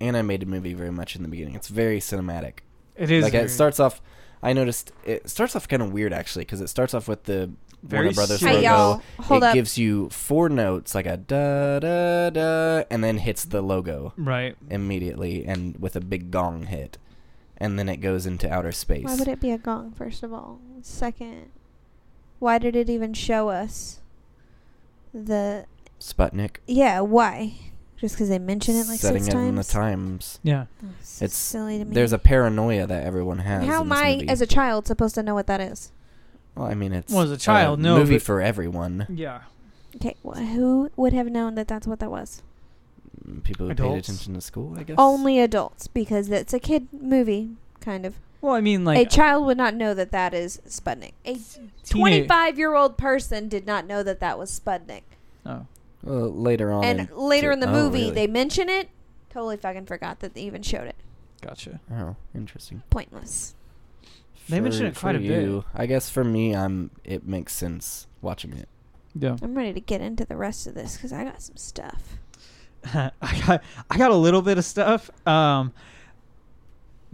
animated movie very much in the beginning. It's very cinematic. It is like very- it starts off. I noticed it starts off kind of weird actually because it starts off with the Very Warner Brothers serious. Logo. y'all. Hold it up. gives you four notes like a da da da, and then hits the logo right. immediately, and with a big gong hit, and then it goes into outer space. Why would it be a gong, first of all? Second, why did it even show us the. Sputnik Yeah, why? Just because they mention it like setting six it in the times? times. Yeah. Oh, It's silly to me. There's a paranoia that everyone has. How in am this I, movie. as a child, supposed to know what that is? Well, I mean, it's Well, as a child, no, movie but- for everyone. Yeah. Okay, wh- who would have known that that's what that was? People who paid Adults. attention to school, I guess. Only adults, because it's a kid movie, kind of. Well, I mean, like a child would not know that that is Sputnik. A teenage- 25 year old person did not know that that was Sputnik. Oh. Well, later on, and later in the oh, movie, really? they mention it. Totally fucking forgot that they even showed it. Gotcha. Oh, interesting. Pointless. They mention it quite for a bit. you, I guess for me, I'm. It makes sense watching it. Yeah. I'm ready to get into the rest of this because I got some stuff. I got I got a little bit of stuff. Um,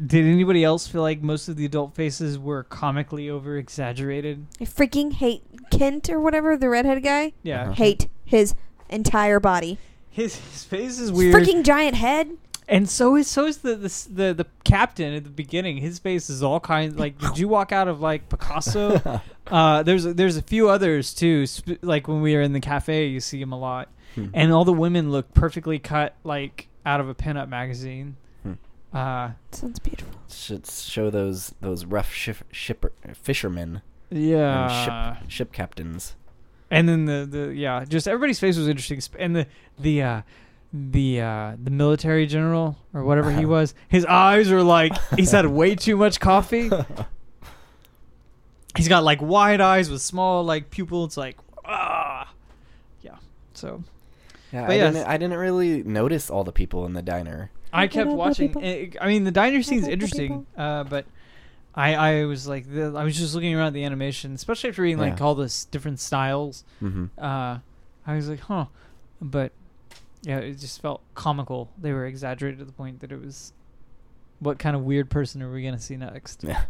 did anybody else feel like most of the adult faces were comically over exaggerated? I freaking hate Kent or whatever, the redhead guy. Yeah. Uh-huh. Hate his entire body. His his face is His weird. Freaking giant head. And so is so is the, the the the captain at the beginning. His face is all kinds like. Did you walk out of like Picasso? uh, there's a- there's a few others too. Sp- like when we were in the cafe, you see him a lot, Hmm. and all the women look perfectly cut like out of a pinup magazine. Hmm. Uh, Sounds beautiful. Should show those those rough ship, shipper fishermen yeah. ship ship captains. And then the, the yeah, just everybody's face was interesting, and the the uh, the uh, the military general or whatever he was, his eyes are like he's had way too much coffee. He's got like wide eyes with small like pupils, like ah, yeah. So Yeah, But I yes. didn't. I didn't really notice all the people in the diner. I kept watching. eh, I mean, the diner scene's interesting, uh, but I I was like the, I was just looking around the animation, especially after reading like Yeah. all this different styles. Mm-hmm. uh, I was like, huh. But yeah, it just felt comical. They were exaggerated to the point that it was, what kind of weird person are we gonna see next? Yeah.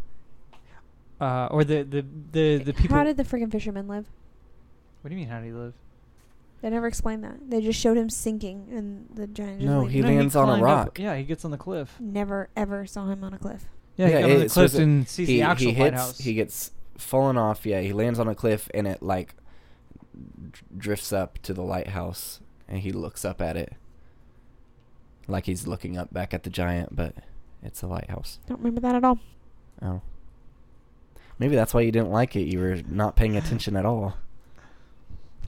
Uh, or the the the the people. How did the freaking fisherman live? what do you mean? How did he live? They never explained that. They just showed him sinking and the giant. Just No, leaving. he lands on a climbed up- rock. yeah, he gets on the cliff. Never ever saw him on a cliff. Yeah, he Yeah, got on the it- so cliff is it- and sees he the actual he hits. lighthouse. He gets fallen off. Yeah, he lands on a cliff and it like drifts up to the lighthouse and he looks up at it, like he's looking up back at the giant, but it's a lighthouse. Don't remember that at all. Oh. Maybe that's why you didn't like it. You were not paying attention at all.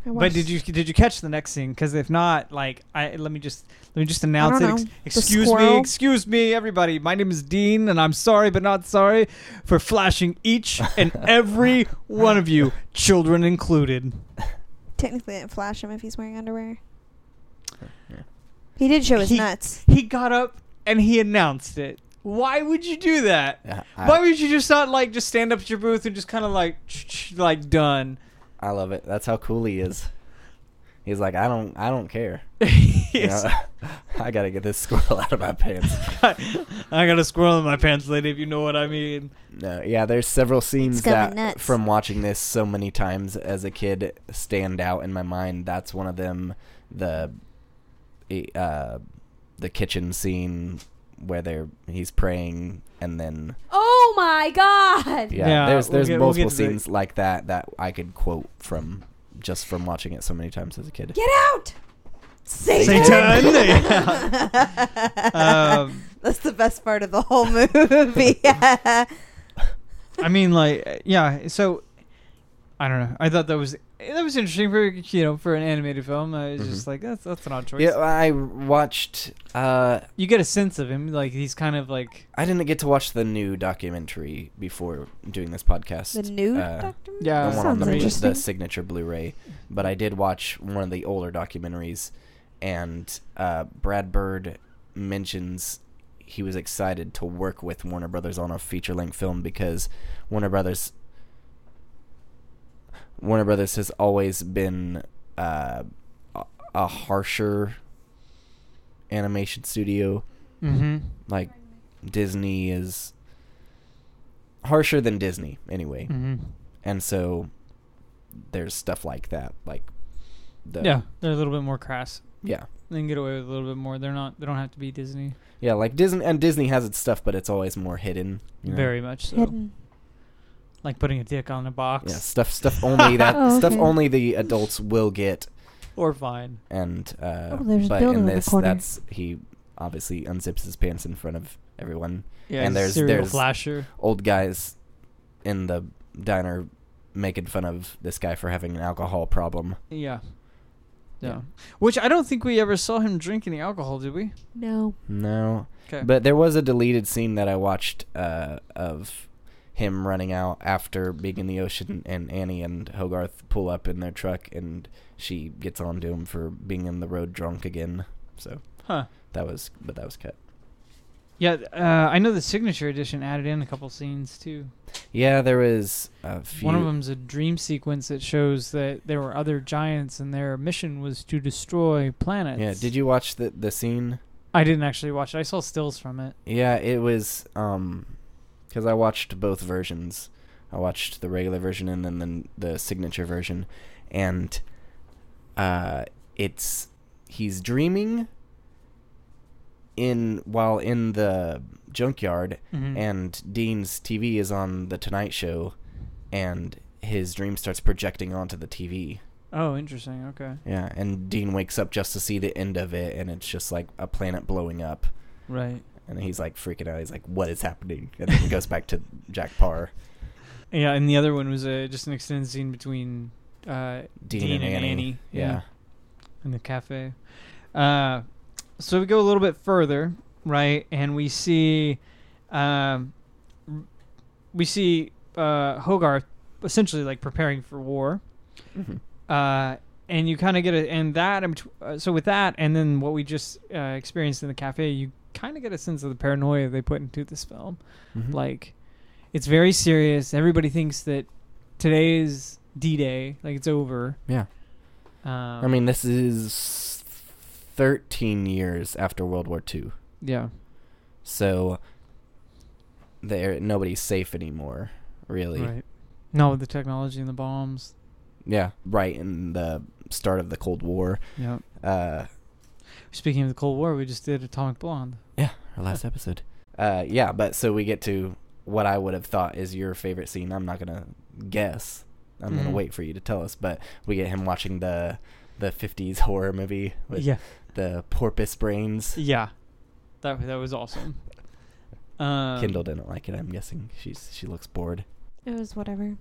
I but watched- did you did you catch the next scene? Because if not, like, I let me just let me just announce don't it. Ex- know. The excuse me, squirrel? excuse me, everybody. My name is Dean, and I'm sorry, but not sorry for flashing each and every one of you, children included. Technically, didn't flash him if he's wearing underwear. He did show his He- nuts. He got up and he announced it. Why would you do that? Yeah, I, Why would you just not like just stand up at your booth and just kind of like like done? I love it. That's how cool he is. He's like, I don't, I don't care. You know, I gotta get this squirrel out of my pants. I got a squirrel in my pants, lady. If you know what I mean. No, yeah, there's several scenes that nuts. from watching this so many times as a kid stand out in my mind. That's one of them. The uh, the kitchen scene where they're he's praying and then Oh my god! yeah, Yeah, there's we'll there's get- we'll multiple the- scenes like that that I could quote from just from watching it so many times as a kid. Get out! Satan! Satan! Yeah. um, That's the best part of the whole movie. I mean, like, yeah. So, I don't know. I thought that was that was interesting for you know for an animated film. I was just Mhm. like, that's that's an odd choice. Yeah, I watched. Uh, You get a sense of him, like he's kind of like I didn't get to watch the new documentary before doing this podcast. the new Uh, Doctor? Yeah, the one on the, interesting. the signature Blu-ray, but I did watch one of the older documentaries, and uh, Brad Bird mentions he was excited to work with Warner Brothers on a feature-length film because Warner Brothers Warner Brothers has always been uh, a, a harsher animation studio. mm-hmm. Like Disney is harsher than Disney anyway Mm-hmm. and so there's stuff like that like the yeah, they're a little bit more crass. yeah They can get away with a little bit more. They're not. They don't have to be Disney. yeah like disney and disney has its stuff but it's always more hidden you know? Very much so. Hidden. Like putting a dick on a box. yeah stuff stuff only that Oh, stuff only the adults will get Or fine. and uh Oh, there's a but building in in this corner. that's he obviously unzips his pants in front of everyone Yeah. And there's- serial there's- flasher. old guys in the diner making fun of this guy for having an alcohol problem Yeah. yeah. Yeah. Which I don't think we ever saw him drink any alcohol, did we? No. no Okay. But there was a deleted scene that I watched uh, of him running out after being in the ocean, and Annie and Hogarth pull up in their truck, and she gets on to him for being in the road drunk again. So huh. that was, but that was cut. Yeah, uh, I know the signature edition added in a couple scenes too. Yeah, there was a few. One of them's a dream sequence that shows that there were other giants and their mission was to destroy planets. Yeah, did you watch the the scene? I didn't actually watch it. I saw stills from it. Yeah, it was um, because I watched both versions. I watched the regular version and then the, the signature version, and uh, it's he's dreaming in while in the junkyard, Mhm. and Dean's TV is on the Tonight Show, and his dream starts projecting onto the TV. Oh, interesting. Okay. Yeah, and Dean wakes up just to see the end of it, and it's just like a planet blowing up. Right. And he's like freaking out. He's like, "What is happening?" And then he goes back to Jack Paar, Yeah, and the other one was uh, just an extended scene between uh, Dean, Dean, and, and, Annie. Yeah. in the cafe. Uh, so we go a little bit further, right, and we see, um, we see uh, Hogarth essentially like preparing for war. Mhm. Uh, and you kind of get it, and that uh, so with that and then what we just uh, experienced in the cafe, you kind of get a sense of the paranoia they put into this film. Mhm. Like, it's very serious. Everybody thinks that today is D-Day, like it's over. yeah. Um, I mean, this is 13 years after World War II, yeah, so there nobody's safe anymore, really. right. No, with the technology and the bombs. Yeah, right in the start of the Cold War. Yeah. Uh, Speaking of the Cold War, we just did Atomic Blonde. yeah, our last episode. Uh, yeah, but so we get to what I would have thought is your favorite scene. I'm not gonna guess. I'm gonna Mhm. wait for you to tell us. But we get him watching the the 50s horror movie with yeah, the porpoise brains. yeah, that that was awesome. Um, Kendall didn't like it. I'm guessing she's she looks bored. It was whatever.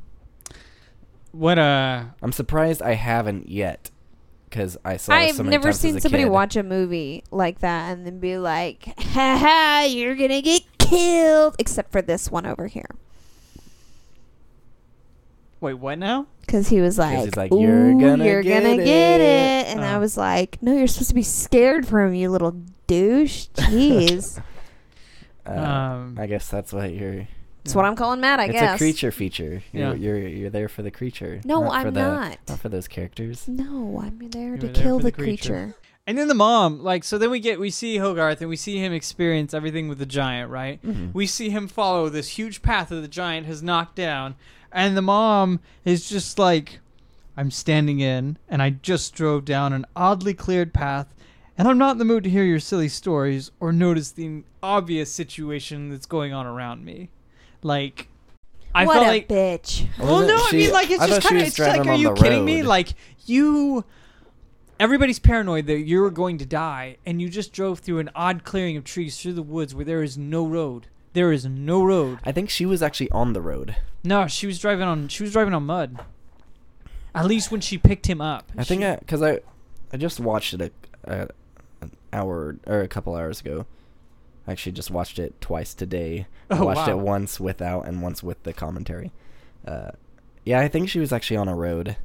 What uh? I'm surprised I haven't yet, because I saw. I've so many never times seen as a somebody kid. watch a movie like that and then be like, "Ha ha, you're gonna get killed," except for this one over here, Wait, what now? because he was like, he's like, "You're gonna you're get gonna get it." it," and I Oh. was like, "No, you're supposed to be scared for him, you little douche." Jeez. Uh, Um, I guess that's what you're. That's what I'm calling Matt. I it's guess. It's a creature feature. You're, Yeah. you're you're there for the creature. No, not I'm the, not. Not for those characters. No, I'm there You're to there kill the, the creature. creature. And then the mom, like, so then we get we see Hogarth and we see him experience everything with the giant, right? Mhm. We see him follow this huge path that the giant has knocked down, and the mom is just like, "I'm standing in, and I just drove down an oddly cleared path, and I'm not in the mood to hear your silly stories or notice the obvious situation that's going on around me." Like, I what felt a like bitch. well, Wasn't no, I mean, like, it's I just kind of, it's like, are you the kidding me? Like, you, everybody's paranoid that you're going to die, and you just drove through an odd clearing of trees through the woods where there is no road. There is no road. I think she was actually on the road. No, she was driving on, she was driving on mud. At least when she picked him up. I think She- I because I I just watched it a, a an hour or a couple hours ago. I actually just watched it twice today. Oh, watched wow. it once without and once with the commentary. Uh, yeah, I think she was actually on a road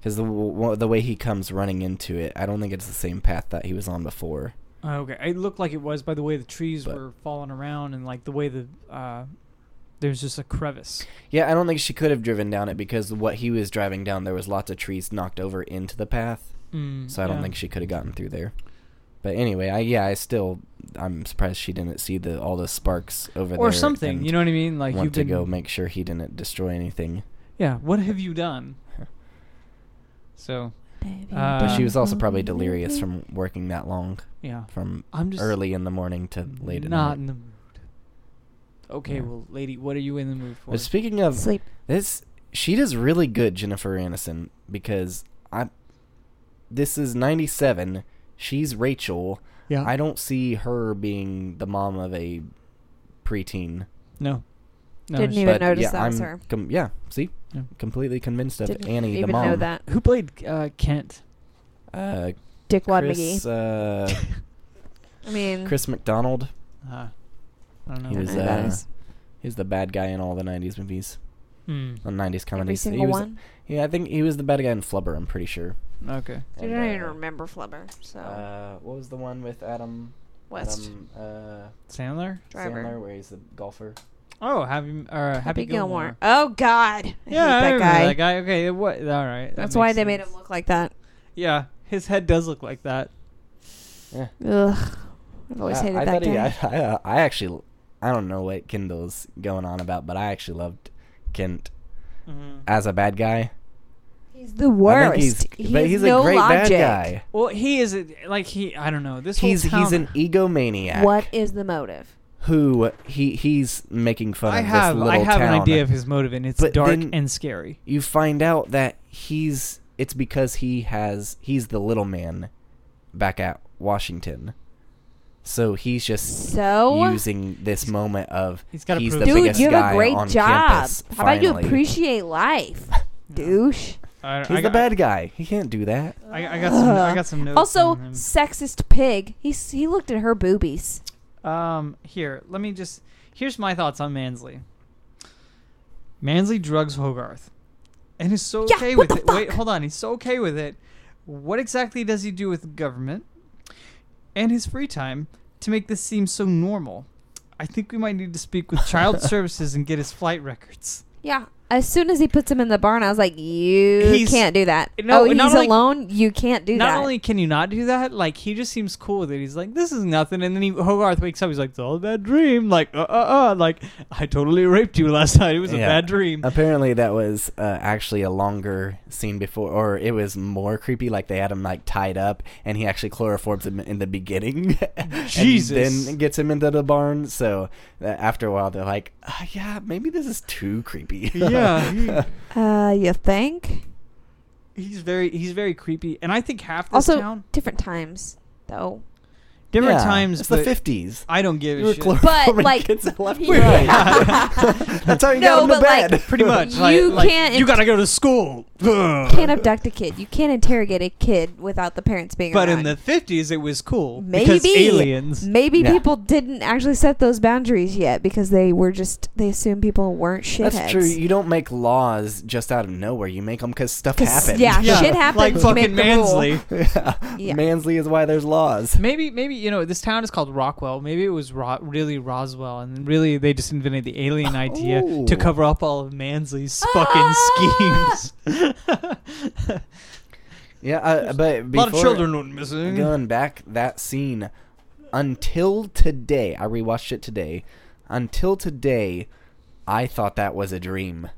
because the w- the way he comes running into it, I don't think it's the same path that he was on before. Oh, okay, it looked like it was by the way the trees But- were falling around and like the way the uh, there's just a crevice. Yeah, I don't think she could have driven down it because what he was driving down, there was lots of trees knocked over into the path. Mm, So I don't yeah. think she could have gotten through there. But anyway, I yeah, I still I'm surprised she didn't see the all the sparks over there or something. You know what I mean? Like want you've to go make sure he didn't destroy anything. Yeah, what have you done? So Uh, but she was also probably delirious from working that long, yeah, from I'm just early in the morning to late at not in the mood. Okay, Yeah. well, lady, what are you in the mood for? But speaking of sleep. this, she does really good, Jennifer Aniston, because I. This is '97. She's Rachel. yeah, I don't see her being the mom of a preteen. no, no. Didn't she- even notice yeah, that was I'm her. Com- yeah, see, Yeah. completely convinced of Didn't Annie even the mom. know that. Who played uh, Kent? Uh, Dickwad Chris, McGee. uh, I mean, Chris McDonald. Uh, I don't know. He was, know who that uh, is. He's the bad guy in all the '90s movies, Hmm. the '90s every comedies. single he was, one. Yeah, I think he was the bad guy in Flubber. I'm pretty sure. Okay. I And, don't even uh, remember Flubber. So Uh, what was the one with Adam? West Adam, uh, Sandler. Driver. Sandler, where he's the golfer. Oh, Happy or Happy, Happy Gilmore. Gilmore. Oh God, I Yeah, I hate that remember guy. that guy. Okay, what? All right. that That's why makes they made him look like that. Yeah, his head does look like that. Yeah. Ugh, I've always I, hated I that thought he, guy. I, I, uh, I actually, I don't know what Kendall's going on about, but I actually loved Kent Mm-hmm. as a bad guy. He's the worst. he's, he but has he's no a great logic. bad guy. Well, he is a, like he. I don't know. This He's whole he's town- an egomaniac. What is the motive? Who he he's making fun I of have this little I have town. an idea of his motive, and it's But dark then- and scary. you find out that he's it's because he has he's the little man back at Washington. So he's just So, using this moment of He's gotta he's prove the dude, biggest you have guy a great on job. campus. How about you finally. appreciate life, douche? I, He's I the got, bad guy. He can't do that. I, I got some. I got some notes. Also, on him. sexist pig. He he looked at her boobies. Um, here, let me just. Here's my thoughts on Mansley. Mansley drugs Hogarth, and is so Yeah, okay with the it. Wait, hold on. He's so okay with it. What exactly does he do with the government and his free time to make this seem so normal? I think we might need to speak with Child Services and get his flight records. Yeah. As soon as he puts him in the barn, I was like, "You He's- can't do that." No, oh, not he's only- alone. You can't do that. Not that. only can you not do that, like he just seems cool with it. He's like, "This is nothing," and then he Hogarth wakes up. He's like, "It's all a bad dream." Like, uh, uh, uh, like I totally raped you last night. It was a Yeah. bad dream. Apparently, that was uh, actually a longer scene before, or it was more creepy. Like they had him like tied up, and he actually chloroforms him in the beginning, Jesus. and then gets him into the barn. So uh, after a while, they're like, uh, "Yeah, maybe this is too creepy." Yeah, he- uh, you think? He's very he's very creepy, and I think half this Also, town different times though. Different Yeah, times. It's the fifties. I don't give You a shit. chloroforming like- kids left and Yeah. right. That's how you No, got them to but, like. Pretty much. You like, like, can't You gotta go to school. Can't abduct a kid. You can't interrogate a kid without the parents being But around. in the fifties, it was cool because Maybe. aliens. Maybe Yeah. people didn't actually set those boundaries yet because they were just they assumed people weren't shitheads. That's true. You don't make laws just out of nowhere. You make them because stuff 'Cause, happens. yeah, Yeah, shit happens. Like fucking make the rule. Mansley. yeah. Yeah. Mansley is why there's laws. Maybe maybe you know this town is called Rockwell. Maybe it was Ro- really Roswell, and really they just invented the alien idea to Oh. cover up all of Mansley's Ah! fucking schemes. Yeah, uh, but a before, lot of children went missing. Going back, that scene until today, I rewatched it today. Until today, I thought that was a dream.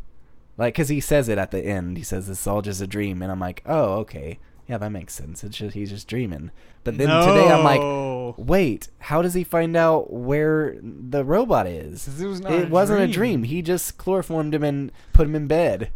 Like, cause he says it at the end. He says it's all just a dream, and I'm like, oh, okay, yeah, that makes sense. It's just he's just dreaming. But then today, I'm like, wait, how does he find out where the robot is? It was not It a wasn't a dream. dream. He just chloroformed him and put him in bed,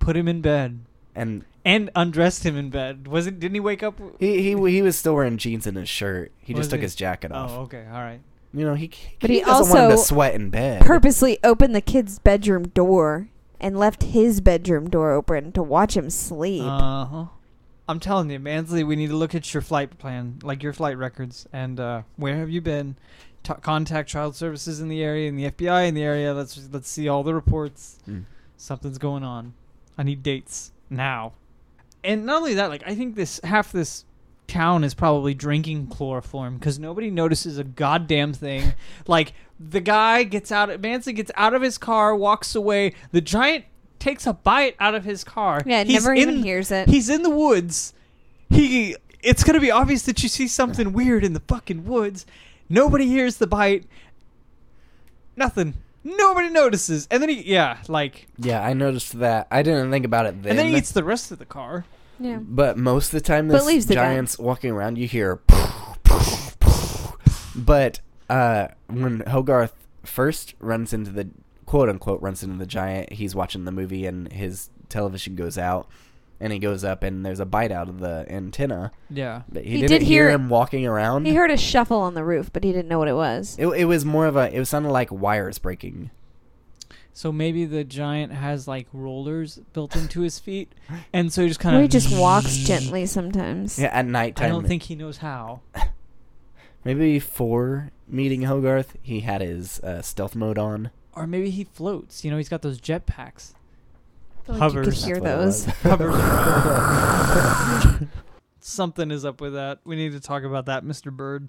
put him in bed and and undressed him in bed. Was it? Didn't he wake up? he he he was still wearing jeans and his shirt. He Was just took he? his jacket off. Oh, okay, all right. You know, he But he, he doesn't want to also sweat in bed. Purposely opened the kid's bedroom door and left his bedroom door open to watch him sleep. Uh huh. I'm telling you, Mansley, we need to look at your flight plan, like your flight records, and uh, where have you been? Ta contact child services in the area and the FBI in the area. Let's let's see all the reports. Mm. Something's going on. I need dates now. And not only that, like I think this half this town is probably drinking chloroform because nobody notices a goddamn thing. like the guy gets out, Mansley gets out of his car, walks away. The giant takes a bite out of his car. yeah, He's never even hears it. He's in the woods. He it's gonna be obvious that you see something weird in the fucking woods. Nobody hears the bite. Nothing. Nobody notices. And then he yeah, like Yeah, I noticed that. I didn't think about it then. and then he eats the rest of the car. yeah. but most of the time, But this leaves the guy. giant's walking around. You hear, but uh, when Hogarth first runs into the quote unquote runs into the giant, he's watching the movie and his television goes out, and he goes up and there's a bite out of the antenna. Yeah. But he, He didn't did hear, hear- him walking around. He heard a shuffle on the roof, but he didn't know what it was. it, it was more of a. It sounded like wires breaking. So maybe the giant has like rollers built into his feet, and so he just kind of he just walks gently sometimes. Yeah, at nighttime. I don't think he knows how. maybe before meeting Hogarth, he had his uh, stealth mode on. Or maybe he floats. You know, he's got those jetpacks. Like you Hovers. could hear That's what it those. Hovers. Something is up with that. We need to talk about that, Mr. Bird.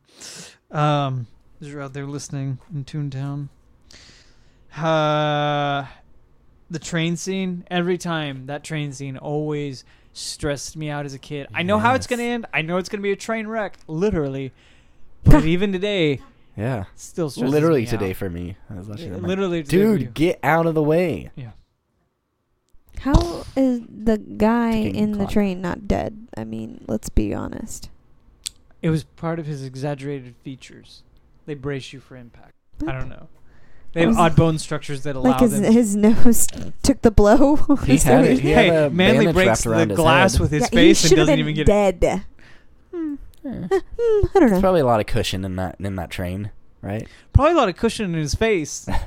Um, if you're out there listening in Toontown. Uh, the train scene. Every time that train scene always stressed me out as a kid. I know how it's gonna end. I know it's gonna be a train wreck, literally. But even today, yeah, still stresses literally me today out. for me. I was watching. it, I'm like, Literally, today for you. dude, get out of the way. Yeah. How is the guy Ticking in the clock. train not dead? I mean, let's be honest. It was part of his exaggerated features. They brace you for impact. I don't know. They have Was- odd bone structures that allow Like his them. his nose took the blow. He Is had it- he- he had hey, a Manly bandage breaks wrapped the his glass head. with his Yeah, he face and should have doesn't been even get it. dead. Hmm. Yeah. Hmm, I don't know. There's probably a lot of cushion in that in that train, right? Probably a lot of cushion in his face.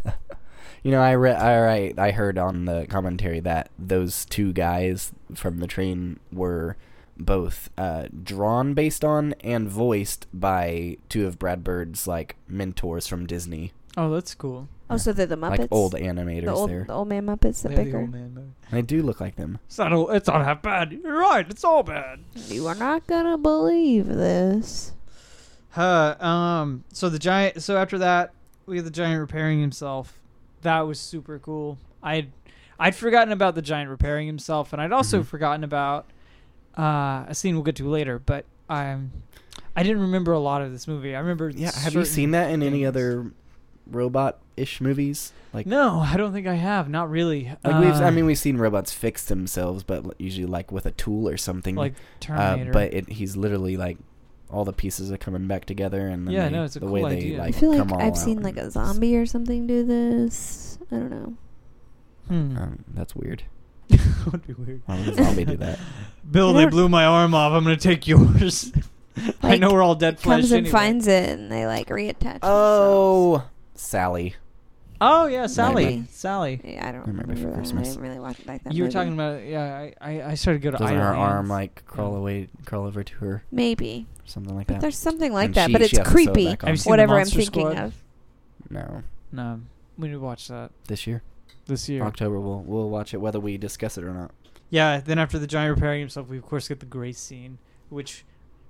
You know, I read, I I heard on the commentary that those two guys from the train were both uh, drawn based on and voiced by two of Brad Bird's like mentors from Disney, oh, that's cool. Oh, so they're the Muppets. like old animators the old, there. the old man Muppets, the They're the bigger. old man movie. And they do look like them. It's not. all- It's not half bad. You're right. It's all bad. You are not gonna believe this. Huh. um. So the giant. So after that, we get the giant repairing himself. That was super cool. I'd I'd forgotten about the giant repairing himself, and I'd also Mhm. forgotten about uh, a scene we'll get to later. But I'm I didn't remember a lot of this movie. I remember. Yeah, have you certain seen that in any things. other robot-ish movies? Like, No, I don't think I have. Not really. like we've, I Uh, mean, we've seen robots fix themselves, but usually like with a tool or something. like uh, Terminator. but it, he's literally like all the pieces are coming back together, and then Yeah, they- no, it's a the cool way they idea. I I feel like come all I've seen like a zombie or something do this. I don't know. Hmm. Um, that's weird. that would be weird. Why would a zombie do that? Bill, they blew my arm off. I'm gonna take yours. I know we're all dead flesh Comes and anyway. finds it, and they like reattach. themselves. Oh, Sally. Oh yeah, Sally. Maybe. Sally. Yeah, I don't Remember remember, for that. Christmas. I didn't really watch it like that. You were movie. talking about yeah. I, I, I started to go to Doesn't idle her arm like crawl Yeah. away, crawl over to her, maybe, something like but that? there's something like And that. she- but it's has to sew it creepy. back on. Have you seen the Whatever I'm thinking Squad? of. No, No, we need to watch that this year, this year. October. We'll we'll watch it whether we discuss it or not. Yeah. Then after the giant repairing himself, we of course get the grace scene, which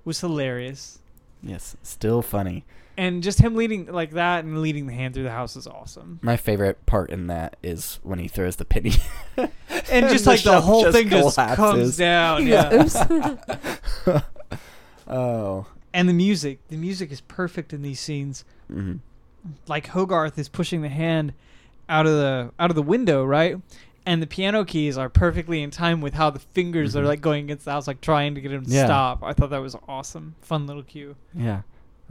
was hilarious. Yes, still funny. And just him leading like that and leading the hand through the house is awesome. My favorite part in that is when he throws the penny. And just the like the shelf whole just thing just comes down. Yeah. Yeah. Oh. And the music, the music is perfect in these scenes. hmm Like Hogarth is pushing the hand out of the out of the window, right? And the piano keys are perfectly in time with how the fingers are Mhm. like going against the house, like trying to get him to Yeah. stop. I thought that was awesome. Fun little cue. Yeah,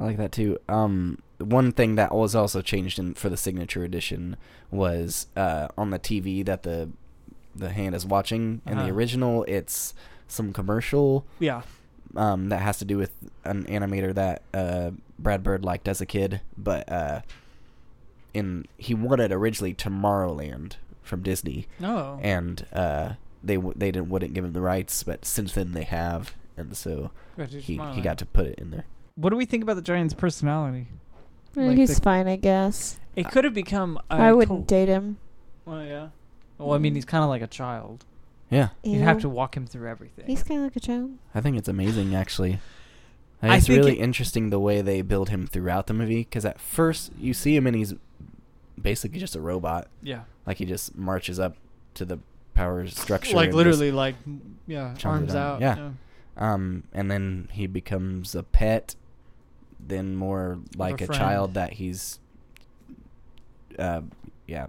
I like that too. Um, one thing that was also changed in for the signature edition was uh, on the TV that the the hand is watching. In the Uh-huh. original, it's some commercial Yeah. um, that has to do with an animator that uh, Brad Bird liked as a kid, but uh, in he wanted originally Tomorrowland from Disney, Oh. and uh, they w- they didn't wouldn't give him the rights, but since then they have, and so he he got to put it in there. What do we think about the giant's personality? Eh, Like He's the- fine, I guess. It could have become. a I wouldn't to- date him. Well, yeah. Well, I mean, he's kind of like a child. Yeah, You'd have to walk him through everything. He's kind of like a child. I think it's amazing actually. I I it's think really it- interesting the way they build him throughout the movie because at first you see him and he's basically just a robot. yeah. Like he just marches up to the power structure. Like and literally, like yeah, Chomps it arms down. out. Yeah. just- um, and then he becomes a pet. Then more like a, friend. child that he's, uh, yeah,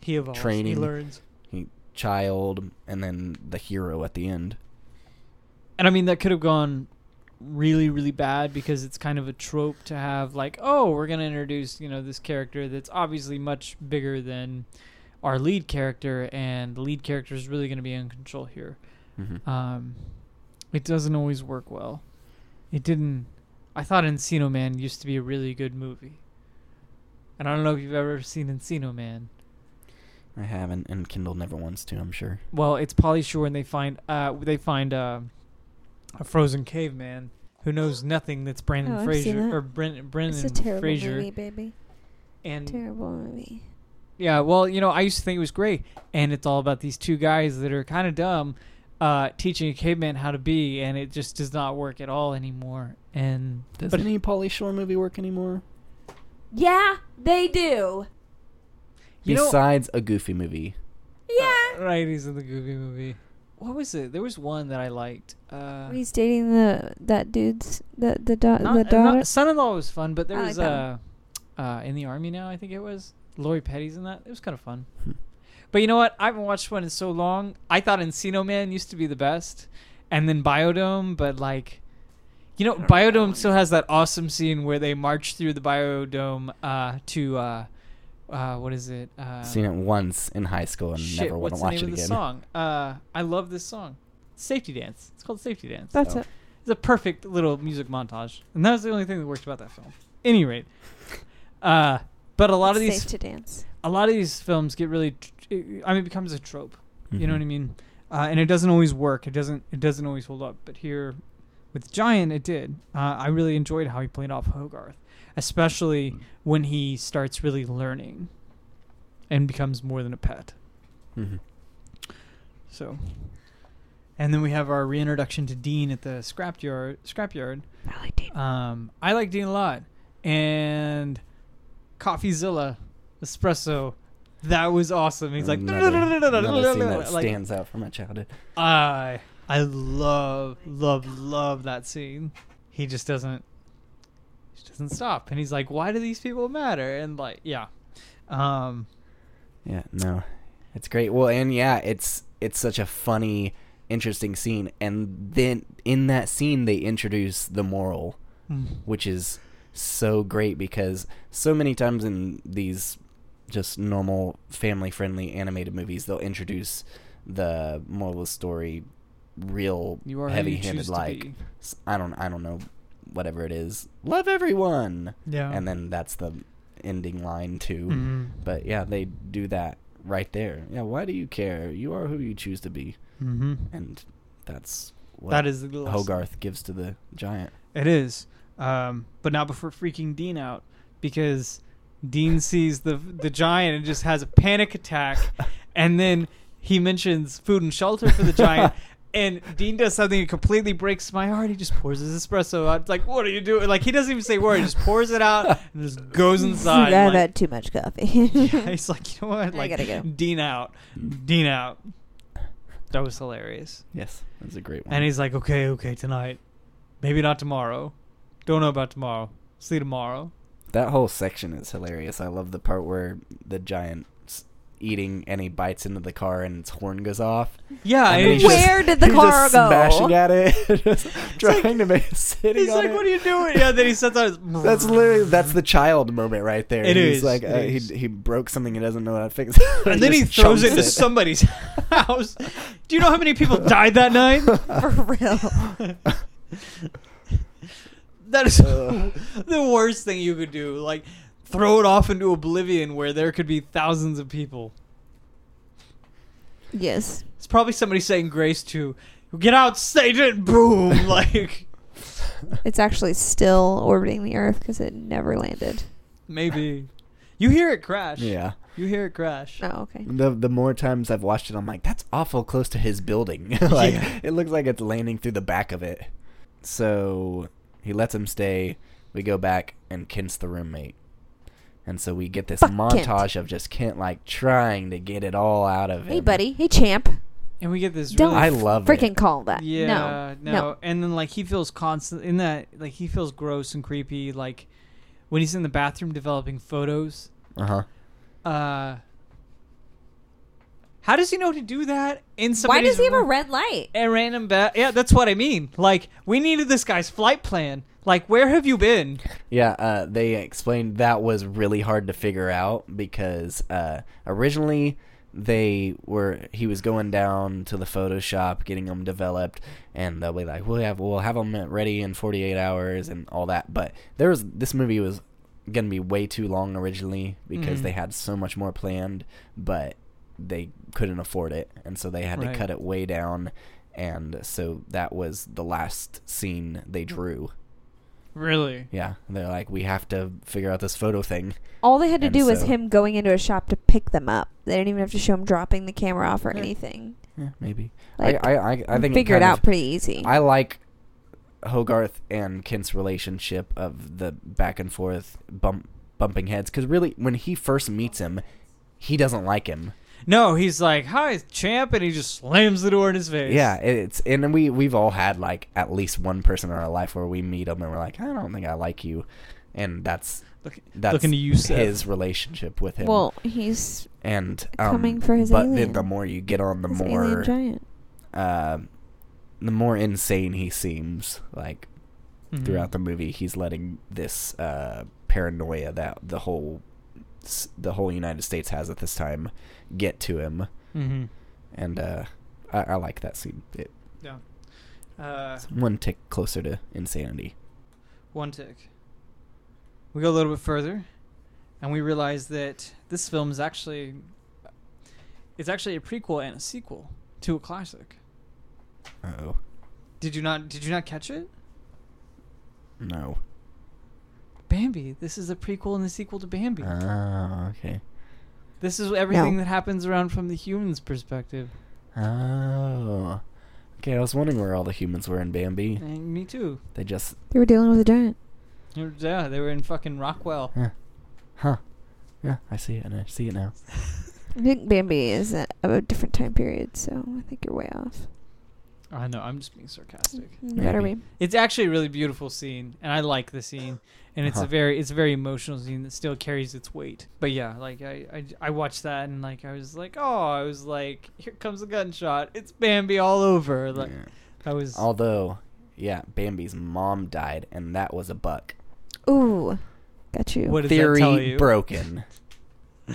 He evolves. He learns. he child, and then the hero at the end. And I mean, that could have gone really, really bad because it's kind of a trope to have like, oh, we're gonna introduce you know this character that's obviously much bigger than our lead character, and the lead character is really gonna be in control here. hmm Um, it doesn't always work well. It didn't. I thought Encino Man used to be a really good movie. And I don't know if you've ever seen Encino Man. I haven't, and Kendall never wants to. I'm sure. Well, it's Pauly Shore, and they find uh they find uh, a frozen caveman who knows nothing. That's Brandon Oh, Fraser that. or Bren- Brendan It's a terrible Fraser, movie, baby. and Terrible movie. yeah, well, you know, I used to think it was great, and it's all about these two guys that are kind of dumb, uh, teaching a caveman how to be, and it just does not work at all anymore. And Does but any Pauly Shore movie work anymore? Yeah, they do. You know- Besides a Goofy movie. Yeah. right, he's in the Goofy movie. What was it? There was one that I liked. Uh, He's dating the that dude's the the da- not- the uh, daughter. not- son-in-law was fun, but there I was like uh, uh, in the army now. I think it was Lori Petty's in that. It was kind of fun. Hmm. But you know what? I haven't watched one in so long. I thought Encino Man used to be the best, and then Biodome. But like, you know, Biodome still has that awesome scene where they march through the Biodome uh, to uh, uh, what is it? Uh, Seen it once in high school and shit, never want what's to watch the it name of the song? Uh, I love this song. Safety Dance. It's called Safety Dance. That's Oh. it. It's a perfect little music montage, and that was the only thing that worked about that film. Any rate, uh, but a lot of these safe to dance. a lot of these films get really tr- I mean it becomes a trope you know what I Mhm. mean uh, and it doesn't always work it doesn't it doesn't always hold up but here with Giant it did uh, I really enjoyed how he played off Hogarth especially when he starts really learning and becomes more than a pet Mhm. so and then we have our reintroduction to Dean at the scrapyard scrapyard I like Dean. um, I like Dean a lot, and CoffeeZilla espresso. That was awesome. He's like, another, another scene that like stands out from my childhood. I, I love, love, love that scene. He just doesn't, he just doesn't stop, and he's like, why do these people matter? And like, yeah, um, Yeah, no, it's great. Well, and yeah, it's it's such a funny, interesting scene. And then in that scene, they introduce the moral, mm, which is so great because so many times in these just normal family-friendly animated movies, they'll introduce the moral of the story real you are heavy-handed, like be. s- I don't I don't know whatever it is, love everyone, yeah, and then that's the ending line too. Mhm. But yeah, they do that right there. Yeah, why do you care? You are who you choose to be, Mhm. and that's what that is the. Hogarth gives to the giant. It is, um, but not before freaking Dean out because Dean sees the the giant and just has a panic attack, and then he mentions food and shelter for the giant, And Dean does something that completely breaks my heart. He just pours his espresso out. It's like, what are you doing? Like he doesn't even say a word. He just pours it out and just goes inside. I've like- had too much coffee. yeah, he's like, you know what? I Like, gotta go. Dean out, Dean out. That was hilarious. Yes, that's a great one. And he's like, okay, okay, tonight, maybe not tomorrow. Don't know about tomorrow. See you tomorrow. that whole section is hilarious. I love the part where the giant's eating and he bites into the car and its horn goes off. Yeah, And and then he's he's just, Where did the car just go? smashing at it, just trying to make sitting he's on like, it. what are you doing? Yeah, then he sets out his. That's literally that's the child moment right there. It He's is, like it uh, is. he he broke something he doesn't know how to fix. it. and then he throws it chunks into somebody's house. Do you know how many people died that night? For real. That is Ugh. the worst thing you could do. Like, throw it off into oblivion where there could be thousands of people. Yes. It's probably somebody saying grace to, get out, Satan, boom. Like, It's actually still orbiting the Earth because it never landed. maybe. You hear it crash. Yeah. You hear it crash. Oh, okay. The the more times I've watched it, I'm like, that's awful close to his building. like Yeah. it looks like it's landing through the back of it. So he lets him stay. We go back and Kent's the roommate. And so we get this Fuck Kent. montage of just Kent like trying to get it all out of him. Hey, buddy. Hey, champ. And we get this Don't really I love freaking it. call that. Yeah, no. no, And then like he feels constant in that like he feels gross and creepy like when he's in the bathroom developing photos. Uh huh. Uh How does he know to do that in Why does he have a red light? a random bat. Yeah, that's what I mean. Like we needed this guy's flight plan. Like where have you been? Yeah, uh, they explained that was really hard to figure out because uh, originally they were he was going down to the Photoshop, getting them developed, and they'll be like, "We'll have we'll have them ready in 48 hours and all that." But there was this movie was gonna be way too long originally because Mhm. they had so much more planned, but they couldn't afford it, and so they had Right. to cut it way down. And so that was the last scene they drew. Really? Yeah, they're like, we have to figure out this photo thing. All they had to And do was him going into a shop to pick them up. They didn't even have to show him dropping the camera off or Yeah. anything. Yeah, maybe. Like, I, I, I, I think figure it kind out of- pretty easy. I like Hogarth and Kent's relationship of the back and forth bump bumping heads because really, when he first meets him, he doesn't like him. No, he's like, "Hi, champ," and he just slams the door in his face. Yeah, it's and we we've all had like at least one person in our life where we meet them and we're like, I don't think I like you, and that's Look, that's looking to you, Seth. his relationship with him. well, he's and um, coming for his but alien. then the more you get on, the his more alien giant. uh, the more insane he seems. Like Mhm. throughout the movie, he's letting this uh, paranoia that the whole the whole United States has at this time get to him, Mhm. and uh, I, I like that scene. It, Yeah. Uh, it's one tick closer to insanity. one tick. We go a little bit further, and we realize that this film is actually it's actually a prequel and a sequel to a classic. Oh Did you not? Did you not catch it? no! Bambi. This is a prequel and a sequel to Bambi. Oh, okay. This is everything No. that happens around from the human's perspective. Oh, okay. I was wondering where all the humans were in Bambi. And me too. They just, They were dealing with a giant. Yeah, they were in fucking Rockwell. huh? Yeah, I see it, and I see it now. I think Bambi is a, of a different time period, so I think you're way off. I know. I'm just being sarcastic. You better Maybe. be. It's actually a really beautiful scene, and I like the scene. And it's Uh-huh. a very, it's a very emotional scene that still carries its weight. But yeah, like I, I, I watched that and like I was like, oh, I was like, here comes a gunshot. It's Bambi all over. Like Yeah. I was. Although, yeah, Bambi's mom died, and that was a buck. Ooh, got you. What does that tell Theory you? broken.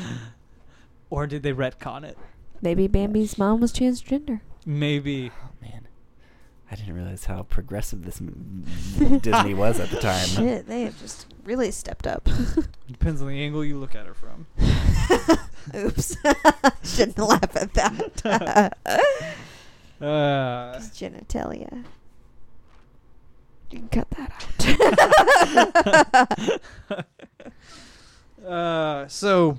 Or did they retcon it? Maybe Bambi's mom was transgender. Maybe. Oh man, I didn't realize how progressive this Disney was at the time. Shit, they have just really stepped up. Depends on the angle you look at her from. Oops, shouldn't laugh at that. Uh, It's genitalia. You can cut that out. uh, so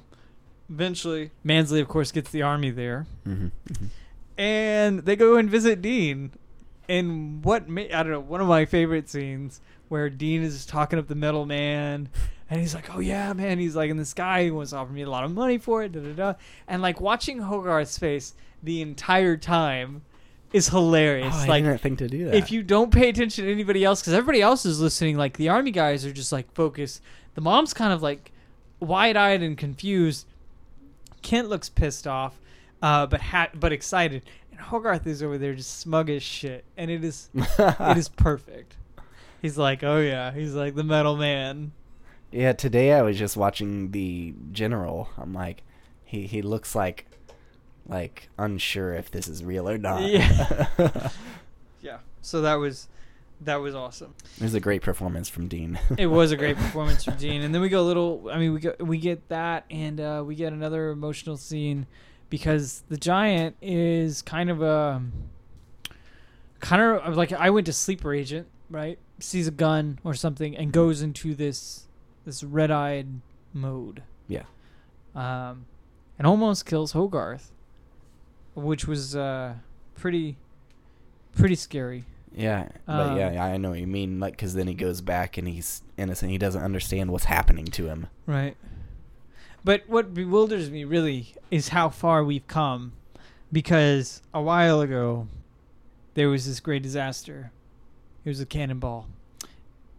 eventually, Mansley, of course, gets the army there. hmm hmm and they go and visit Dean. And what ma- I don't know, one of my favorite scenes where Dean is talking up the metal man, and he's like, "Oh yeah, man," he's like, "And this guy wants to offer me a lot of money for it." Da da da. And like watching Hogarth's face the entire time is hilarious. Oh, I like didn't think to do that. if you don't pay attention to anybody else because everybody else is listening like the army guys are just like focused the mom's kind of like wide-eyed and confused kent looks pissed off uh, but ha- but excited and hogarth is over there just smug as shit and it is it is perfect he's like oh yeah he's like the metal man Yeah, today I was just watching the general. I'm like, he he looks like like unsure if this is real or not. Yeah. yeah so that was that was awesome it was a great performance from Dean. it was a great performance from Dean, and then we go a little. I mean, we go we get that, and uh, we get another emotional scene because the giant is kind of a kind of like I went to sleeper agent, right? Sees a gun or something and goes into this this red eyed mode. Yeah. Um, and almost kills Hogarth, which was uh pretty pretty scary. Yeah, but Um, yeah, I know what you mean. Like, because then he goes back and he's innocent. He doesn't understand what's happening to him. Right. But what bewilders me really is how far we've come. Because a while ago, there was this great disaster. It was a cannonball.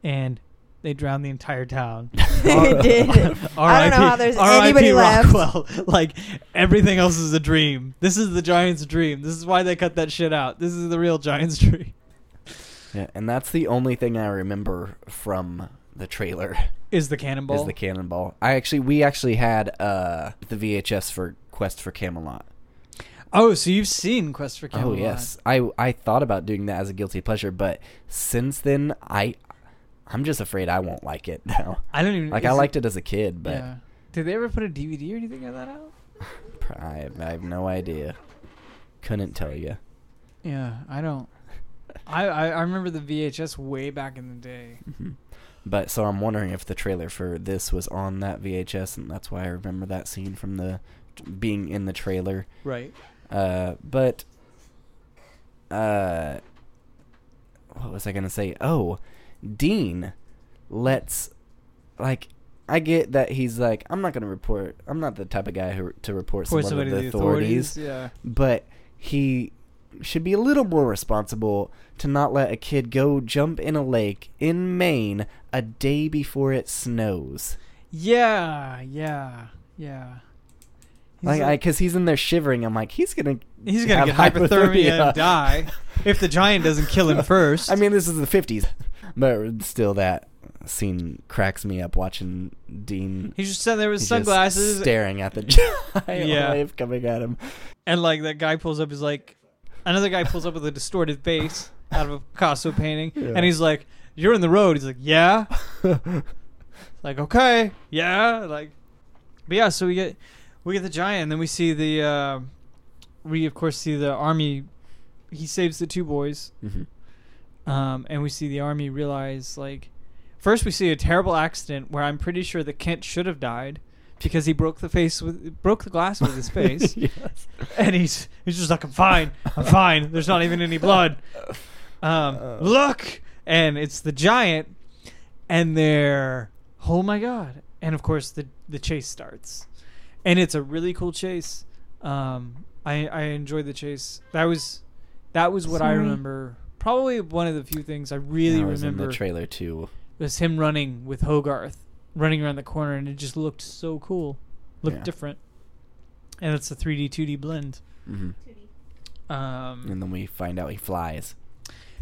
And they drowned the entire town. They did. I don't know how there's anybody left. Rockwell. like, everything else is a dream. This is the Giants' dream. This is why they cut that shit out. This is the real Giants' dream. Yeah, and that's the only thing I remember from the trailer Is the cannonball. is the cannonball. I actually, we actually had uh the VHS for Quest for Camelot. oh, so you've seen Quest for Camelot. Oh yes, I I thought about doing that as a guilty pleasure, but since then I I'm just afraid I won't like it now. I don't even Like I liked it as a kid, but yeah. Did they ever put a DVD or anything of that out? I, have, I have no idea. Couldn't tell you. Yeah, I don't. I, I I remember the VHS way back in the day. Mhm. But so I'm wondering if the trailer for this was on that VHS, and that's why I remember that scene from the being in the trailer. Right. Uh, but uh, what was I gonna say? Oh, Dean lets like I get that he's like I'm not gonna report. I'm not the type of guy who to report someone to to the authorities, Yeah. but he should be a little more responsible to not let a kid go jump in a lake in Maine a day before it snows. Yeah. Yeah. Yeah. He's Like, like- because he's in there shivering. I'm like, he's gonna he's gonna have get hypothermia, and die if the giant doesn't kill him first. I mean, this is the 50s, but still, that scene cracks me up watching Dean. he's just sitting there with sunglasses, staring at the giant Yeah. wave coming at him. and like that guy pulls up he's like, another guy pulls up with a distorted face out of a Picasso painting, Yeah. and he's like, "You're in the road." He's like, "Yeah." like okay yeah like but yeah so we get we get the giant and then we see the uh we of course see the army he saves the two boys Mhm. um and we see the army realize like first we see a terrible accident where i'm pretty sure that kent should have died because he broke the face with broke the glass with his face. Yes. and he's he's just like i'm fine. I'm fine. There's not even any blood. Um Uh. look. And it's the giant and they're oh my god. And of course the the chase starts. And it's a really cool chase. Um i i enjoyed the chase. That was that was what i remember. Probably one of the few things i really That was in remember the trailer too. was him running with hogarth running around the corner and it just looked so cool looked Yeah. different and it's a 3d 2d blend hmm um And then we find out he flies.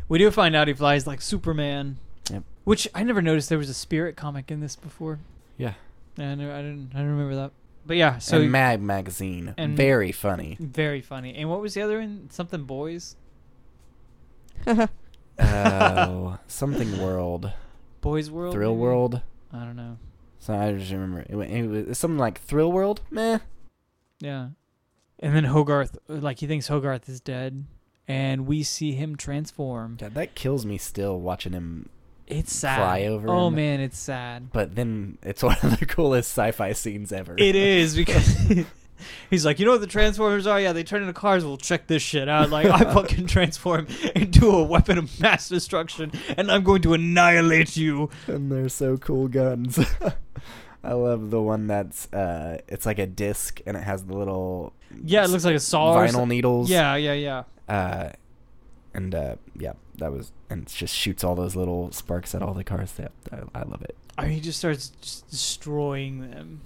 We do find out he flies like Superman. Yep. Which I never noticed there was a spirit comic in this before. Yeah. Yeah, I, never, I didn't. I didn't remember that. But yeah, so and Mag magazine, and- very funny. very funny. And what was the other one? Something boys. Oh, something world, Boys World. Thrill maybe? World. I don't know. So I just remember it, wa- it was something like Thrill World. Meh. Yeah. And then Hogarth, like he thinks Hogarth is dead, and we see him transform. God, that kills me still watching him. It's sad. Fly over Oh him. man, it's sad. But then it's one of the coolest sci-fi scenes ever. It is because He's like, you know what the Transformers are? Yeah, they turn into cars. We'll check this shit out. Like, I fucking transform into a weapon of mass destruction, and I'm going to annihilate you. and they're so cool guns. I love the one that's uh, it's like a disc and it has the little Yeah, it looks like a saw. vinyl needles. Yeah, yeah, yeah. Uh, and uh, yeah, that was and it just shoots all those little sparks at all the cars. That I, I love it. I mean, he just starts just destroying them.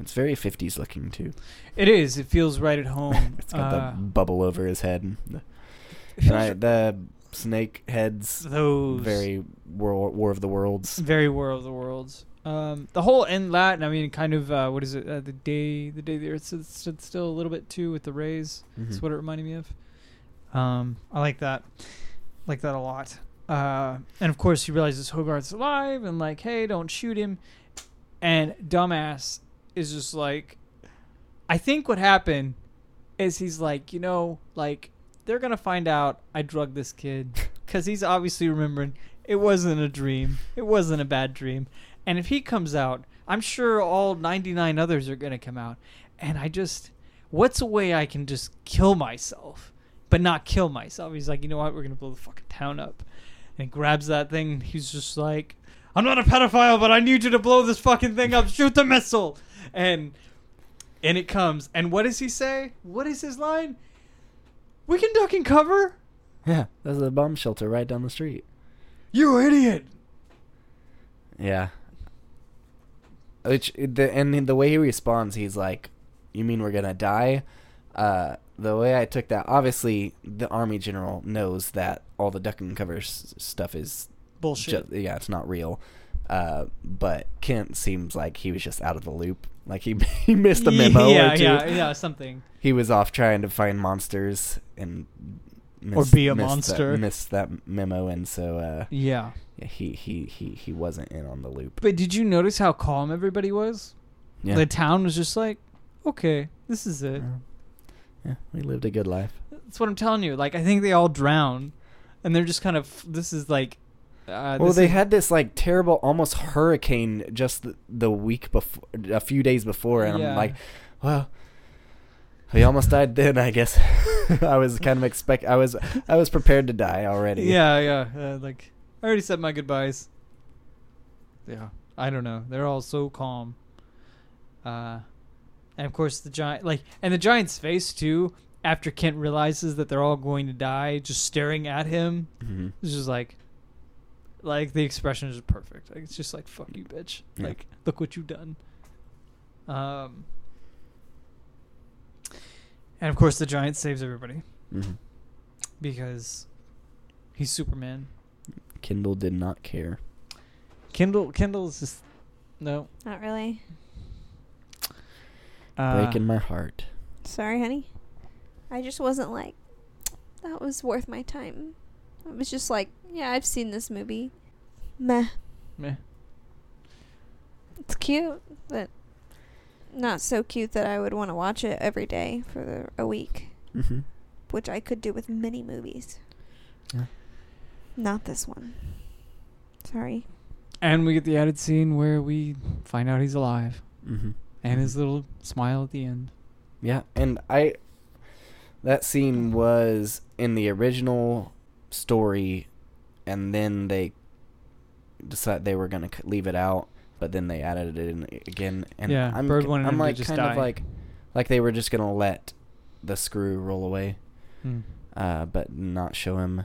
It's very 50s looking too. It is. It feels right at home. It's got Uh, the bubble over his head. And the, and I, the snake heads. those Very War, War of the Worlds. very War of the Worlds. Um, the whole end Latin. I mean, kind of. Uh, what is it? Uh, the day, the day the Earth stood, still a little bit too with the rays. That's Mhm. what it reminded me of. Um, I like that. Like that a lot. Uh, and of course, he realizes Hogarth's alive, and like, hey, don't shoot him. And dumbass is just like, I think what happened is he's like, you know, like they're gonna find out I drugged this kid. Because he's obviously remembering it wasn't a dream, it wasn't a bad dream, and if he comes out, I'm sure all 99 others are gonna come out, and I just, what's a way I can just kill myself, but not kill myself? He's like, you know what, we're gonna blow the fucking town up, and grabs that thing. He's just like, I'm not a pedophile, but I need you to blow this fucking thing up. Shoot the missile, and and it comes. And what does he say? What is his line? We can duck and cover. Yeah, there's a bomb shelter right down the street. You idiot. Yeah. Which the and the way he responds, he's like, "You mean we're gonna die?" Uh, the way I took that, obviously, the army general knows that all the duck and cover s- stuff is Bullshit. ju- yeah, it's not real. Uh, but Kent seems like he was just out of the loop. Like he he missed a memo Yeah, or two. yeah, yeah, something. He was off trying to find monsters and Or be a missed monster. That, missed that memo, and so uh, Yeah. yeah, he he he he wasn't in on the loop. But did you notice how calm everybody was? Yeah. The town was just like, okay, this is it. Yeah, we lived a good life. That's what I'm telling you. Like, I think they all drown, and they're just kind of. This is like. Uh, well, they is- had this like terrible, almost hurricane just the, the week before, a few days before, and Yeah. I'm like, well, we almost died then. I guess I was kind of expect. I was I was prepared to die already. Yeah, yeah. Uh, like, I already said my goodbyes. Yeah, I don't know. They're all so calm. Uh, and of course the giant, like, and the giant's face too. After Kent realizes that they're all going to die, just staring at him, hmm it's just like, like the expression is perfect. Like it's just like "fuck you, bitch." Yeah. Like, look what you've done. Um, and of course the giant saves everybody hmm because he's Superman. Kendall did not care. Kendall Kendall's just no. Not really. Uh, Breaking my heart. Sorry, honey. I just wasn't like, that was worth my time. I was just like, yeah, I've seen this movie. Meh. meh. It's cute, but not so cute that I would want to watch it every day for the, a week, hmm which I could do with many movies. Yeah. Not this one. Sorry. And we get the added scene where we find out he's alive hmm and his little smile at the end. Yeah, and I that scene was in the original story, and then they decided they were gonna leave it out, but then they added it in again. And Yeah, I'm Bird wanted I'm like just kind die. of like like they were just gonna let the screw roll away, Hmm. uh, but not show him.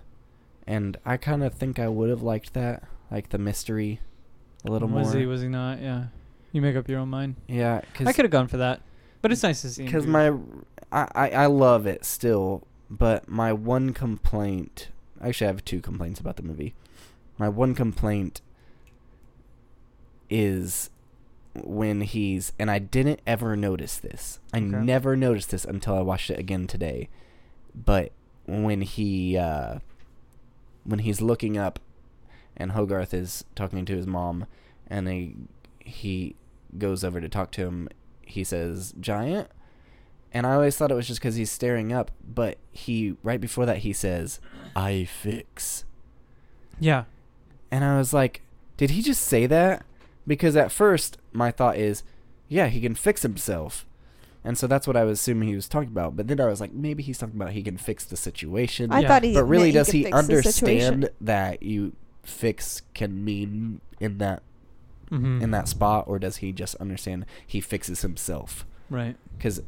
And I kind of think I would have liked that, like the mystery, a little was more. he? Was he not? Yeah. You make up your own mind. yeah, I could have gone for that, but it's nice to see. because my I, I I love it still, but my one complaint actually I have two complaints about the movie. My one complaint is when he's and I didn't ever notice this. I Okay. never noticed this until I watched it again today. But when he uh when he's looking up and Hogarth is talking to his mom and he he goes over to talk to him, he says giant and I always thought it was just because he's staring up, but he right before that he says, "I fix," yeah, and I was like, "Did he just say that?" Because at first my thought is, "Yeah, he can fix himself," And so that's what I was assuming he was talking about. But then I was like, maybe he's talking about he can fix the situation. I Yeah. thought he. but really, meant does he fix the situation. understand that you fix can mean in that Mm-hmm. in that spot, or does he just understand he fixes himself? right. Because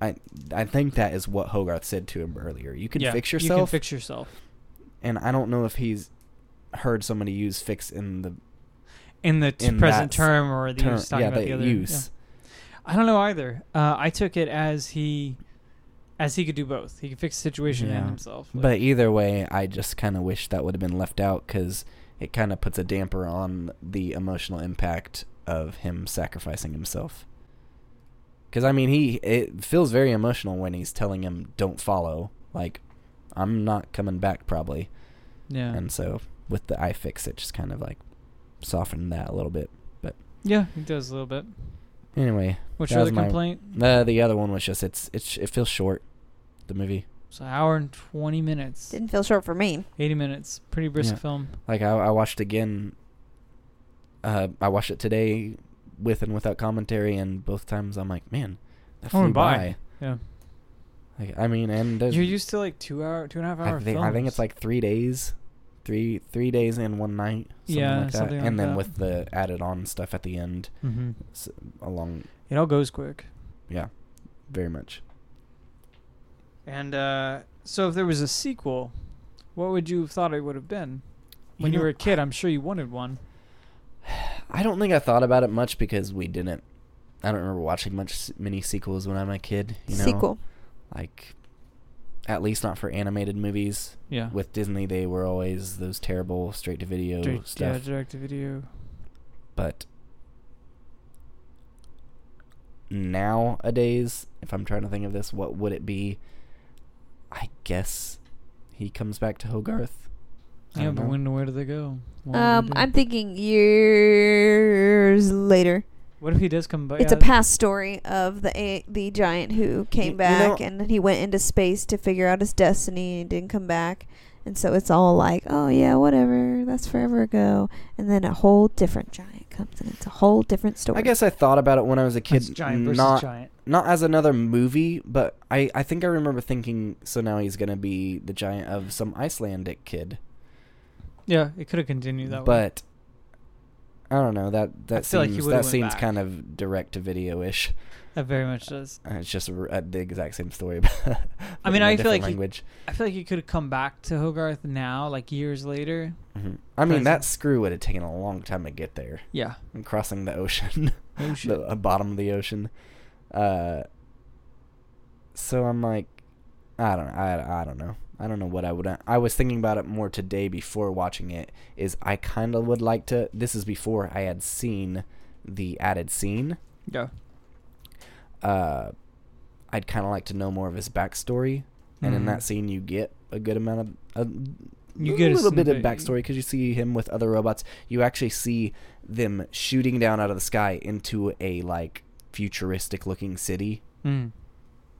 I I think that is what Hogarth said to him earlier. You can yeah, fix You can yourself, fix yourself. and I don't know if he's heard somebody use fix in the In the In present term or the term. use Yeah, the other use. yeah. I don't know either. Uh, I took it as he, as he could do both. He could fix the situation Yeah. and himself. Like, But either way, I just kind of wish that would have been left out because it kind of puts a damper on the emotional impact of him sacrificing himself. Because I mean, he it feels very emotional when he's telling him, "Don't follow." Like, I'm not coming back probably. yeah, And so with the I fix, it just kind of like softened that a little bit. But yeah, he does a little bit. Anyway, What's your other my- complaint? uh, the other one was just it's it's it feels short. The movie, It's an hour and twenty minutes, Didn't feel short for me. eighty minutes. Pretty brisk Yeah. film. like I, I watched again. Uh, I watched it today with and without commentary, and both times I'm like, man, that Oh, flew and by. by. Yeah, Like, I mean, and there's, you're used to like two hour, two and a half hour I think films. I think it's like three days, three three days and one night, something Yeah, like that. something like and then that. with the added on stuff at the end, hmm s along, It all goes quick. yeah, very much. And uh, so, if there was a sequel, what would you have thought it would have been? When you, know, were a kid, I'm sure you wanted one. I don't think I thought about it much because we didn't. I don't remember watching much s- mini sequels when I was a kid. You know, Sequel. like at least not for animated movies. Yeah. With Disney, they were always those terrible straight to video Direct, yeah, stuff. direct to video. But nowadays, if I'm trying to think of this, what would it be? I guess he comes back to Hogarth. I Yeah, but know. when where do they go? What Um, they? I'm thinking years later. What if he does come back? It's a past story of the a- the giant who came Y- you know- back and then he went into space to figure out his destiny and didn't come back. And so it's all like, oh yeah, whatever, that's forever ago. And then a whole different giant comes and it's a whole different story. I guess I thought about it when I was a kid. That's giant versus not giant. not as another movie, but I, I think I remember thinking, so now he's gonna be the giant of some Icelandic kid. Yeah, it could have continued that way. but I don't know that that feel like he seems would've that went seems back. kind of direct to video ish. That very much does. It's just a, r- a- the exact same story. but I mean, in a I feel different like he- language. I feel like he could have come back to Hogarth now, like years later. Mhm. I mean, that screw would have taken a long time to get there Yeah. and crossing the ocean, Oh shit. the uh, bottom of the ocean. Uh, so I'm like, I don't, I, I don't know. I don't know what I would. I was thinking about it more today before watching it. Is I kind of would like to. This is before I had seen the added scene. yeah. Uh, I'd kind of like to know more of his backstory, and in that scene, you get a good amount of. A, You a get a little bit of backstory because you see him with other robots. You actually see them shooting down out of the sky into a like futuristic looking city, Mm.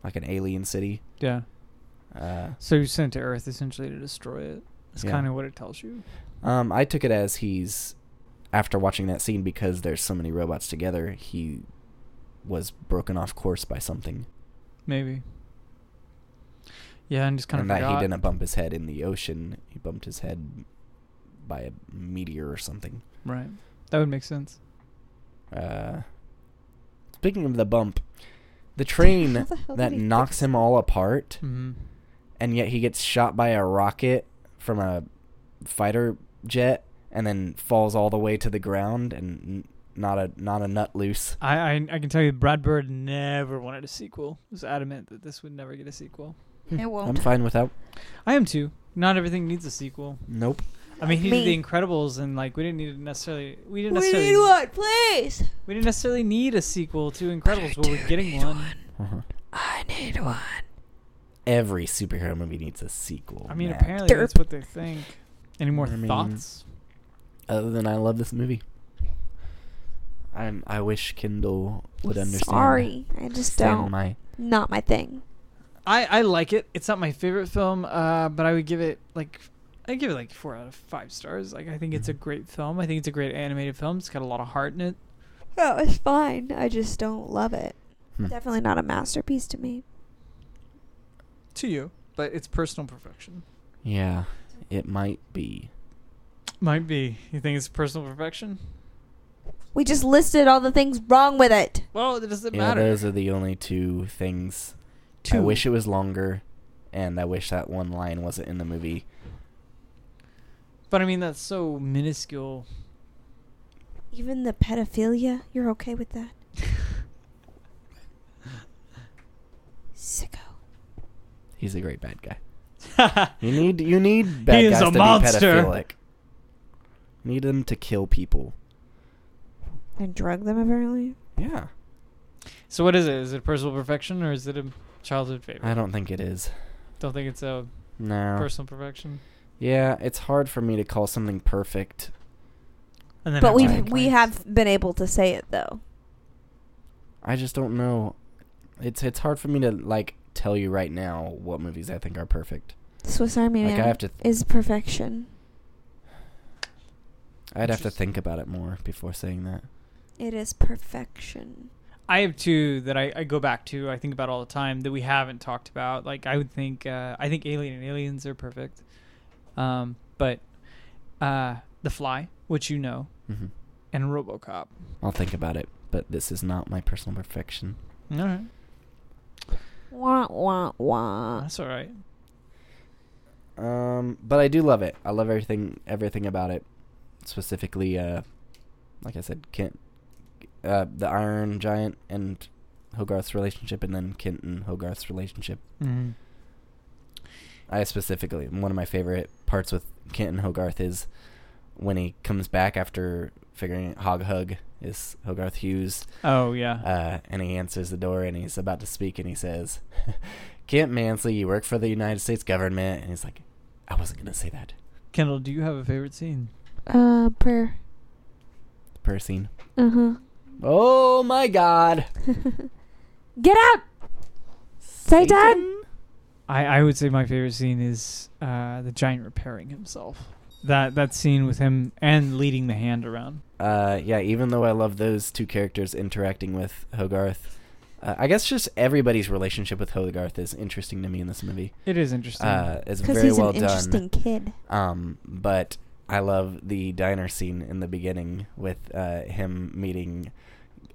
like an alien city. Yeah. Uh, So you sent to Earth essentially to destroy it. That's Yeah. kind of what it tells you. um, I took it as he's after watching that scene because there's so many robots together. He was broken off course by something, Maybe. Yeah, and just kind and of that forgot. he didn't bump his head in the ocean. He bumped his head by a meteor or something. Right. That would make sense. Uh, speaking of the bump, the train the that knocks him all apart, hmm and yet he gets shot by a rocket from a fighter jet, and then falls all the way to the ground, and not a not a nut loose. I, I I can tell you, Brad Bird never wanted a sequel. He was adamant that this would never get a sequel. It won't. I'm fine without. I am too. Not everything needs a sequel. Nope. I mean, he Me. did The Incredibles, and like we didn't need to necessarily. We didn't We necessarily. need one, please. We didn't necessarily need a sequel to Incredibles, but we're getting need one. Uh-huh. I need one. Every superhero movie needs a sequel. I mean, Matt. apparently that's what they think. Any more I mean, thoughts? Other than I love this movie. I'm. I wish Kendall would understand. Sorry, I just don't. my. Not my thing. I I like it. It's not my favorite film, uh, but I would give it like. I give it like four out of five stars. Like I think it's a Mhm. great film. I think it's a great animated film. It's got a lot of heart in it. Oh, it's fine. I just don't love it. Hmm. Definitely not a masterpiece to me. To you, but it's personal perfection. Yeah, it might be. Might be. You think it's personal perfection? We just listed all the things wrong with it. Well, it doesn't yeah, matter. those are the only two things. Two. I wish it was longer, and I wish that one line wasn't in the movie. But I mean, that's so minuscule. Even the pedophilia, you're okay with that? Sicko. He's a great bad guy. You need you need bad He is guys a to monster. be pedophilic. Need them to kill people. And drug them, apparently. Yeah. so what is it? Is it personal perfection or is it a childhood favorite? I don't think it is. Don't think it's a No. personal perfection. Yeah, it's hard for me to call something perfect. And then But we my we have been able to say it though. I just don't know. It's it's hard for me to like tell you right now what movies I think are perfect. Swiss Army Like Man I have to th- is perfection. I'd have to think about it more before saying that. It is perfection. I have two that I, I go back to. I think about all the time that we haven't talked about. Like I would think, uh, I think Alien and Aliens are perfect. Um, but uh, The Fly, which you know, hmm and RoboCop. I'll think about it, but this is not my personal perfection. All right, Wah wah wah. that's all right. Um, but I do love it. I love everything everything about it. Specifically, uh, like I said, Kent, uh, the Iron Giant and Hogarth's relationship, and then Kent and Hogarth's relationship. Mm-hmm. I specifically one of my favorite parts with Kent and Hogarth is when he comes back after figuring out Hog Hug is Hogarth Hughes, Oh yeah. uh, and he answers the door and he's about to speak and he says, "Kent Mansley, you work for the United States government," and he's like, "I wasn't gonna say that." Kendall, do you have a favorite scene? Uh, prayer. Per scene. Uh huh. Oh my God! Get out! Satan! I, I would say my favorite scene is uh, the giant repairing himself. That that scene with him and leading the hand around. Uh, yeah. Even though I love those two characters interacting with Hogarth, uh, I guess just everybody's relationship with Hogarth is interesting to me in this movie. It is interesting. Uh, it's Because very he's well an done. interesting kid. Um, but I love the diner scene in the beginning with uh, him meeting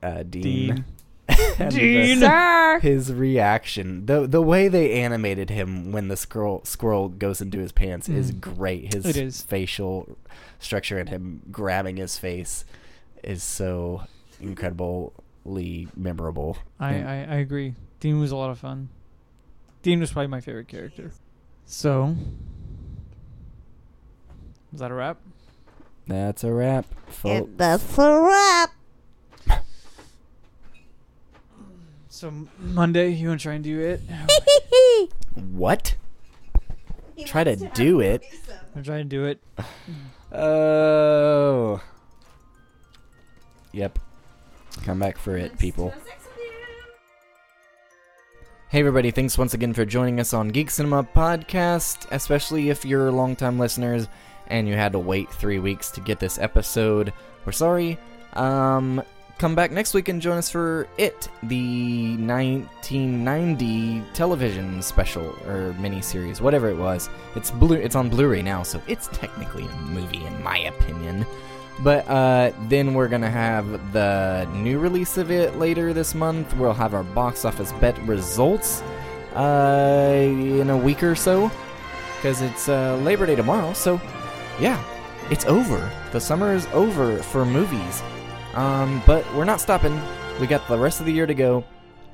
uh, Dean. Dean. and the- Dean. Sir! his reaction, the the way they animated him when the squirrel squirrel goes into his pants is Mm. great. His It is. facial structure and him grabbing his face is so incredibly memorable. I, And- I, I agree. Dean was a lot of fun. Dean was probably my favorite character. So, is that a wrap? That's a wrap, folks. And that's a wrap. So Monday, you want to try and do it? what? Try to do it. I'm trying to do it. Oh. Yep. Come back for it, people. Hey everybody, thanks once again for joining us on Geek Cinema Podcast, especially if you're longtime listeners and you had to wait three weeks to get this episode. We're sorry. Um, come back next week and join us for It, the 1990 television special or miniseries, whatever it was. It's blue. It's on Blu-ray now, so it's technically a movie in my opinion. But uh, then we're gonna have the new release of it later this month. We'll have our box office bet results uh, in a week or so, because it's uh, Labor Day tomorrow. So, yeah, it's over. The summer is over for movies. Um, but we're not stopping. We got the rest of the year to go.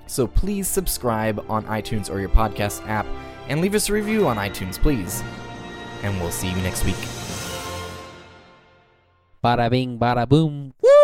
So please subscribe on iTunes or your podcast app, and leave us a review on iTunes, please. And we'll see you next week. Bada bing, bada boom. Woo!